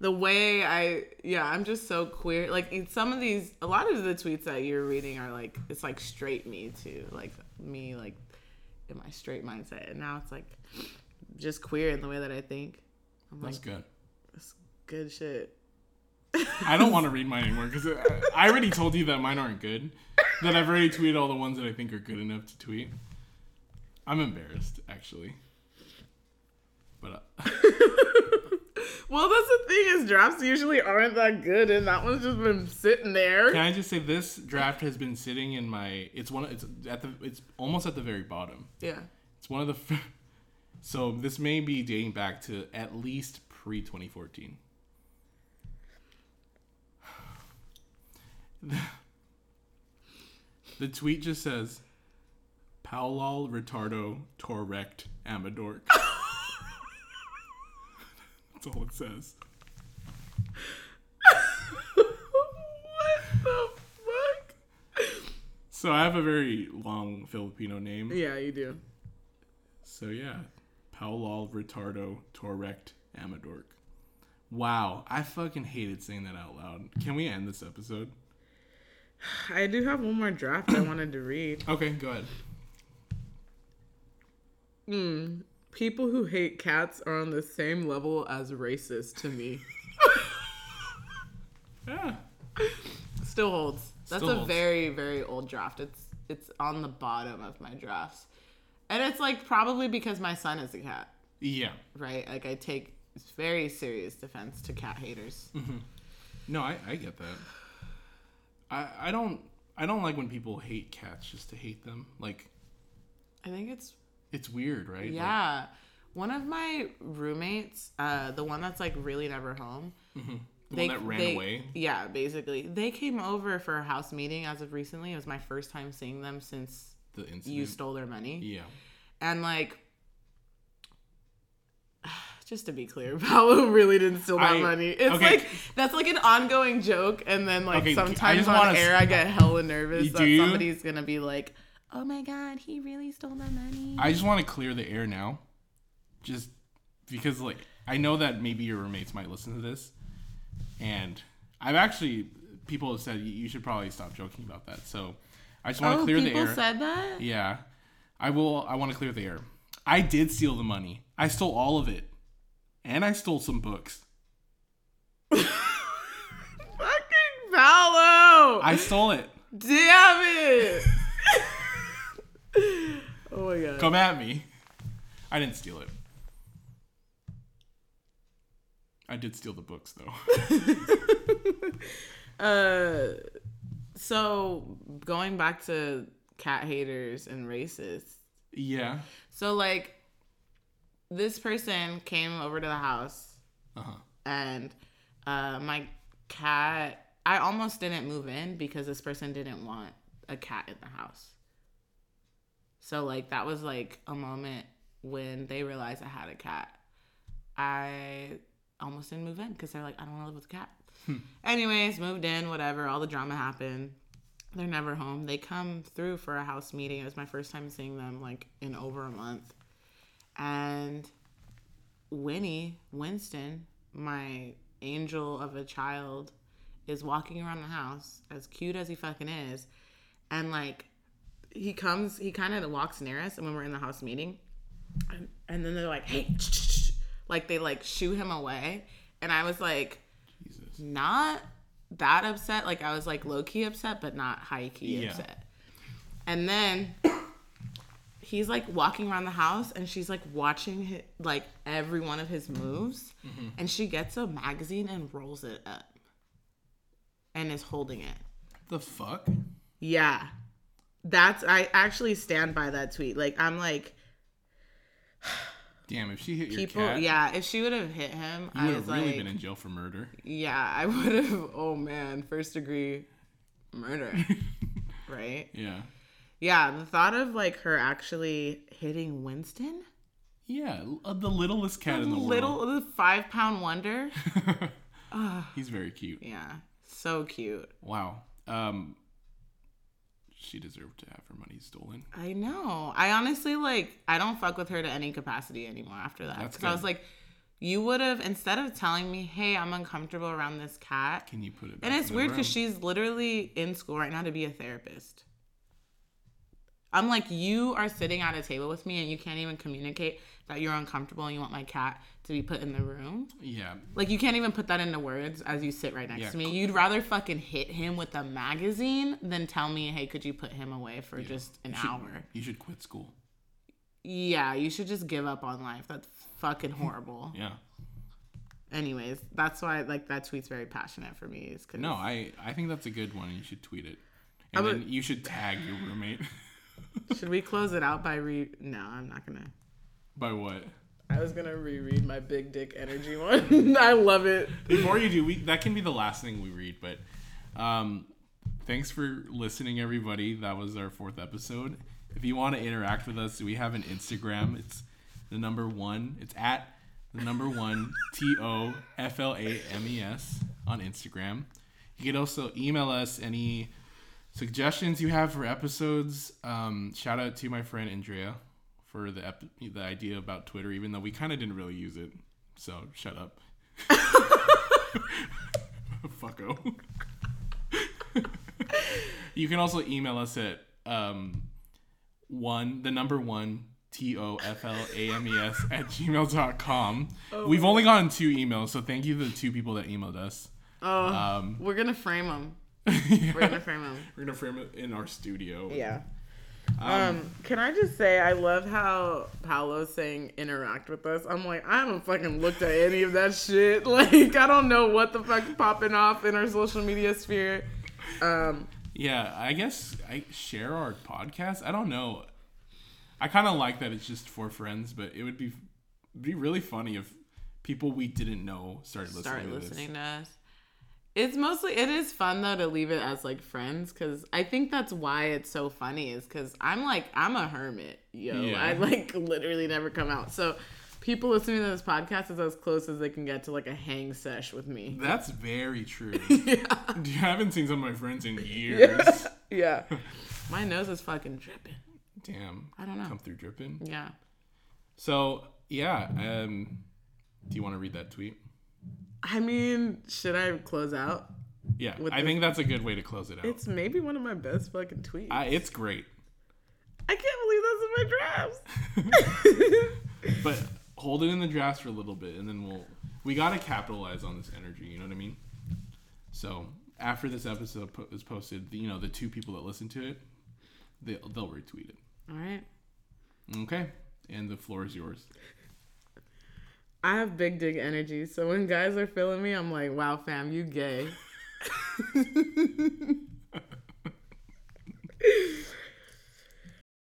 Speaker 2: the way I yeah I'm just so queer. Like in some of these, a lot of the tweets that you're reading are like it's like straight me too. Like me like in my straight mindset, and now it's like just queer in the way that I think. I'm
Speaker 1: That's
Speaker 2: like
Speaker 1: good.
Speaker 2: it's good shit.
Speaker 1: I don't want to read mine anymore because I already told you that mine aren't good. That I've already tweeted all the ones that I think are good enough to tweet. I'm embarrassed, actually. But uh,
Speaker 2: Well, that's the thing is drafts usually aren't that good, and that one's just been sitting there.
Speaker 1: can I just say this draft has been sitting in my? It's one. It's at the. It's almost at the very bottom.
Speaker 2: Yeah.
Speaker 1: It's one of the. f- So this may be dating back to at least pre 2014. The tweet just says, "Paulal retardo torrect amadork." That's all it says.
Speaker 2: what the fuck?
Speaker 1: So I have a very long Filipino name.
Speaker 2: Yeah, you do.
Speaker 1: So yeah, Paulal retardo torrect amadork. Wow, I fucking hated saying that out loud. Can we end this episode?
Speaker 2: I do have one more draft I wanted to read.
Speaker 1: Okay, go ahead.
Speaker 2: Hmm. People who hate cats are on the same level as racist to me.
Speaker 1: Yeah.
Speaker 2: Still holds. That's
Speaker 1: Still
Speaker 2: a
Speaker 1: holds.
Speaker 2: very, very old draft. It's it's on the bottom of my drafts. And it's like probably because my son is a cat,
Speaker 1: Yeah.
Speaker 2: right? Like I take very serious defense to cat haters.
Speaker 1: No, I, I get that. I I don't I don't like when people hate cats just to hate them. Like
Speaker 2: I think it's
Speaker 1: it's weird, right? Like,
Speaker 2: yeah. One of my roommates, uh, the one that's like really never home,
Speaker 1: the one that ran
Speaker 2: they-
Speaker 1: away.
Speaker 2: Yeah, basically. They came over for a house meeting as of recently. It was my first time seeing them since
Speaker 1: The incident.
Speaker 2: you stole their money.
Speaker 1: yeah.
Speaker 2: And like just to be clear, Paolo really didn't steal that
Speaker 1: I-
Speaker 2: money. It's
Speaker 1: okay.
Speaker 2: like that's like an ongoing joke and then like
Speaker 1: Okay,
Speaker 2: sometimes on air
Speaker 1: s-
Speaker 2: I get hella nervous that somebody's gonna be like, Oh my god, he really stole my money.
Speaker 1: I just want to clear the air now, just because like I know that maybe your roommates might listen to this, and I've actually people have said you- you should probably stop joking about that. So I just want to
Speaker 2: oh,
Speaker 1: clear the air.
Speaker 2: people
Speaker 1: air.
Speaker 2: said that?
Speaker 1: yeah, I will. I want to clear the air. I did steal the money. I stole all of it, and I stole some books.
Speaker 2: Fucking Paolo!
Speaker 1: I stole it.
Speaker 2: Damn it! oh my god.
Speaker 1: Come at me. I didn't steal it. I did steal the books though.
Speaker 2: Uh, so going back to cat haters and racists.
Speaker 1: yeah.
Speaker 2: So like, this person came over to the house
Speaker 1: Uh huh.
Speaker 2: and uh, my cat. I almost didn't move in because this person didn't want a cat in the house. So like that was like a moment when they realized I had a cat. I almost didn't move in because they're like, I don't want to live with a cat. Hmm. Anyways, moved in, whatever. All the drama happened. They're never home. They come through for a house meeting. It was my first time seeing them like in over a month. And Winnie, Winston, my angel of a child, is walking around the house as cute as he fucking is. And like, he comes, he kind of walks near us. And when we're in the house meeting, and, and then they're like, hey, like they like shoo him away. And I was like,
Speaker 1: Jesus.
Speaker 2: not that upset. Like I was like low key upset, but not high key
Speaker 1: Yeah.
Speaker 2: upset. And then he's like walking around the house, and she's like watching hi like every one of his moves, mm-hmm. and she gets a magazine and rolls it up, and is holding it.
Speaker 1: The fuck?
Speaker 2: Yeah, that's I actually stand by that tweet. Like I'm like
Speaker 1: Damn, if she hit your
Speaker 2: people.
Speaker 1: cat,
Speaker 2: Yeah, if she would have hit him, I
Speaker 1: would have really
Speaker 2: like,
Speaker 1: been in jail for murder.
Speaker 2: yeah, I would have. Oh man, first degree murder, right?
Speaker 1: Yeah.
Speaker 2: Yeah, the thought of like her actually hitting Winston,
Speaker 1: Yeah, uh, the littlest cat in the
Speaker 2: little
Speaker 1: world.
Speaker 2: the five pound wonder.
Speaker 1: He's very cute.
Speaker 2: Yeah, so cute.
Speaker 1: Wow. Um, she deserved to have her money stolen.
Speaker 2: I know. I honestly like. I don't fuck with her to any capacity anymore after that.
Speaker 1: That's
Speaker 2: Because I was like, you would have instead of telling me, "Hey, I'm uncomfortable around this cat,"
Speaker 1: Can you put it? Back? And it's
Speaker 2: weird because she's literally in school right now to be a therapist. I'm like, you are sitting at a table with me and you can't even communicate that you're uncomfortable and you want my cat to be put in the room.
Speaker 1: Yeah.
Speaker 2: Like you can't even put that into words as you sit right next
Speaker 1: Yeah,
Speaker 2: to me. You'd rather fucking hit him with a magazine than tell me, "Hey, could you put him away for just an
Speaker 1: You should-
Speaker 2: hour?"
Speaker 1: You should quit school.
Speaker 2: Yeah, you should just give up on life. That's fucking horrible.
Speaker 1: Yeah.
Speaker 2: Anyways, that's why like that tweet's very passionate for me. Is cause
Speaker 1: No, I I think that's a good one. You should tweet it, and
Speaker 2: would-
Speaker 1: then you should tag your roommate.
Speaker 2: should we close it out by re? No, I'm not gonna.
Speaker 1: By what?
Speaker 2: I was gonna reread my big dick energy one. I love it.
Speaker 1: Before you do, we that can be the last thing we read. But um, thanks for listening, everybody. That was our fourth episode. If you want to interact with us, we have an Instagram. It's the number one. It's at the number one T O F L A M E S on Instagram. You can also email us any suggestions you have for episodes. Um, shout out to my friend Andrea for the ep- the idea about Twitter, even though we kind of didn't really use it. So shut up. Fucko. you can also email us at um, one, the number one, T O F L A M E S at gmail.com.
Speaker 2: Oh
Speaker 1: We've only gotten two emails, so thank you to the two people that emailed us.
Speaker 2: Oh,
Speaker 1: Um,
Speaker 2: we're gonna frame them.
Speaker 1: yeah.
Speaker 2: We're gonna frame them.
Speaker 1: We're gonna frame it in our studio.
Speaker 2: Yeah. Um, can I just say I love how Paolo's saying interact with us. I'm like, I haven't fucking looked at any of that shit. Like, I don't know what the fuck's popping off in our social media sphere. Um,
Speaker 1: Yeah, I guess I share our podcast. I don't know. I kind of like that it's just for friends, but it would be be really funny if people we didn't know started listening
Speaker 2: start
Speaker 1: to
Speaker 2: listening to us. It's mostly it is fun though to leave it as like friends because I think that's why it's so funny is because I'm like I'm a hermit, yo.
Speaker 1: Yeah.
Speaker 2: I like literally never come out. So people listening to this podcast is as close as they can get to like a hang sesh with me.
Speaker 1: That's very true.
Speaker 2: yeah.
Speaker 1: I haven't seen some of my friends in years.
Speaker 2: Yeah. My nose is fucking dripping.
Speaker 1: Damn.
Speaker 2: I don't know.
Speaker 1: Come through dripping.
Speaker 2: Yeah.
Speaker 1: So yeah, um, do you want to read that tweet?
Speaker 2: I mean, should I close out?
Speaker 1: Yeah, I
Speaker 2: the-
Speaker 1: think that's a good way to close it out.
Speaker 2: It's maybe one of my best fucking tweets.
Speaker 1: I, it's great,
Speaker 2: I can't believe that's in my drafts.
Speaker 1: but hold it in the drafts for a little bit, and then we'll we gotta capitalize on this energy. You know what I mean? So after this episode po- is posted, you know the two people that listen to it, they'll they'll retweet it.
Speaker 2: All right.
Speaker 1: Okay, and the floor is yours.
Speaker 2: I have big dig energy. So when guys are feeling me, I'm like, wow, fam, you gay.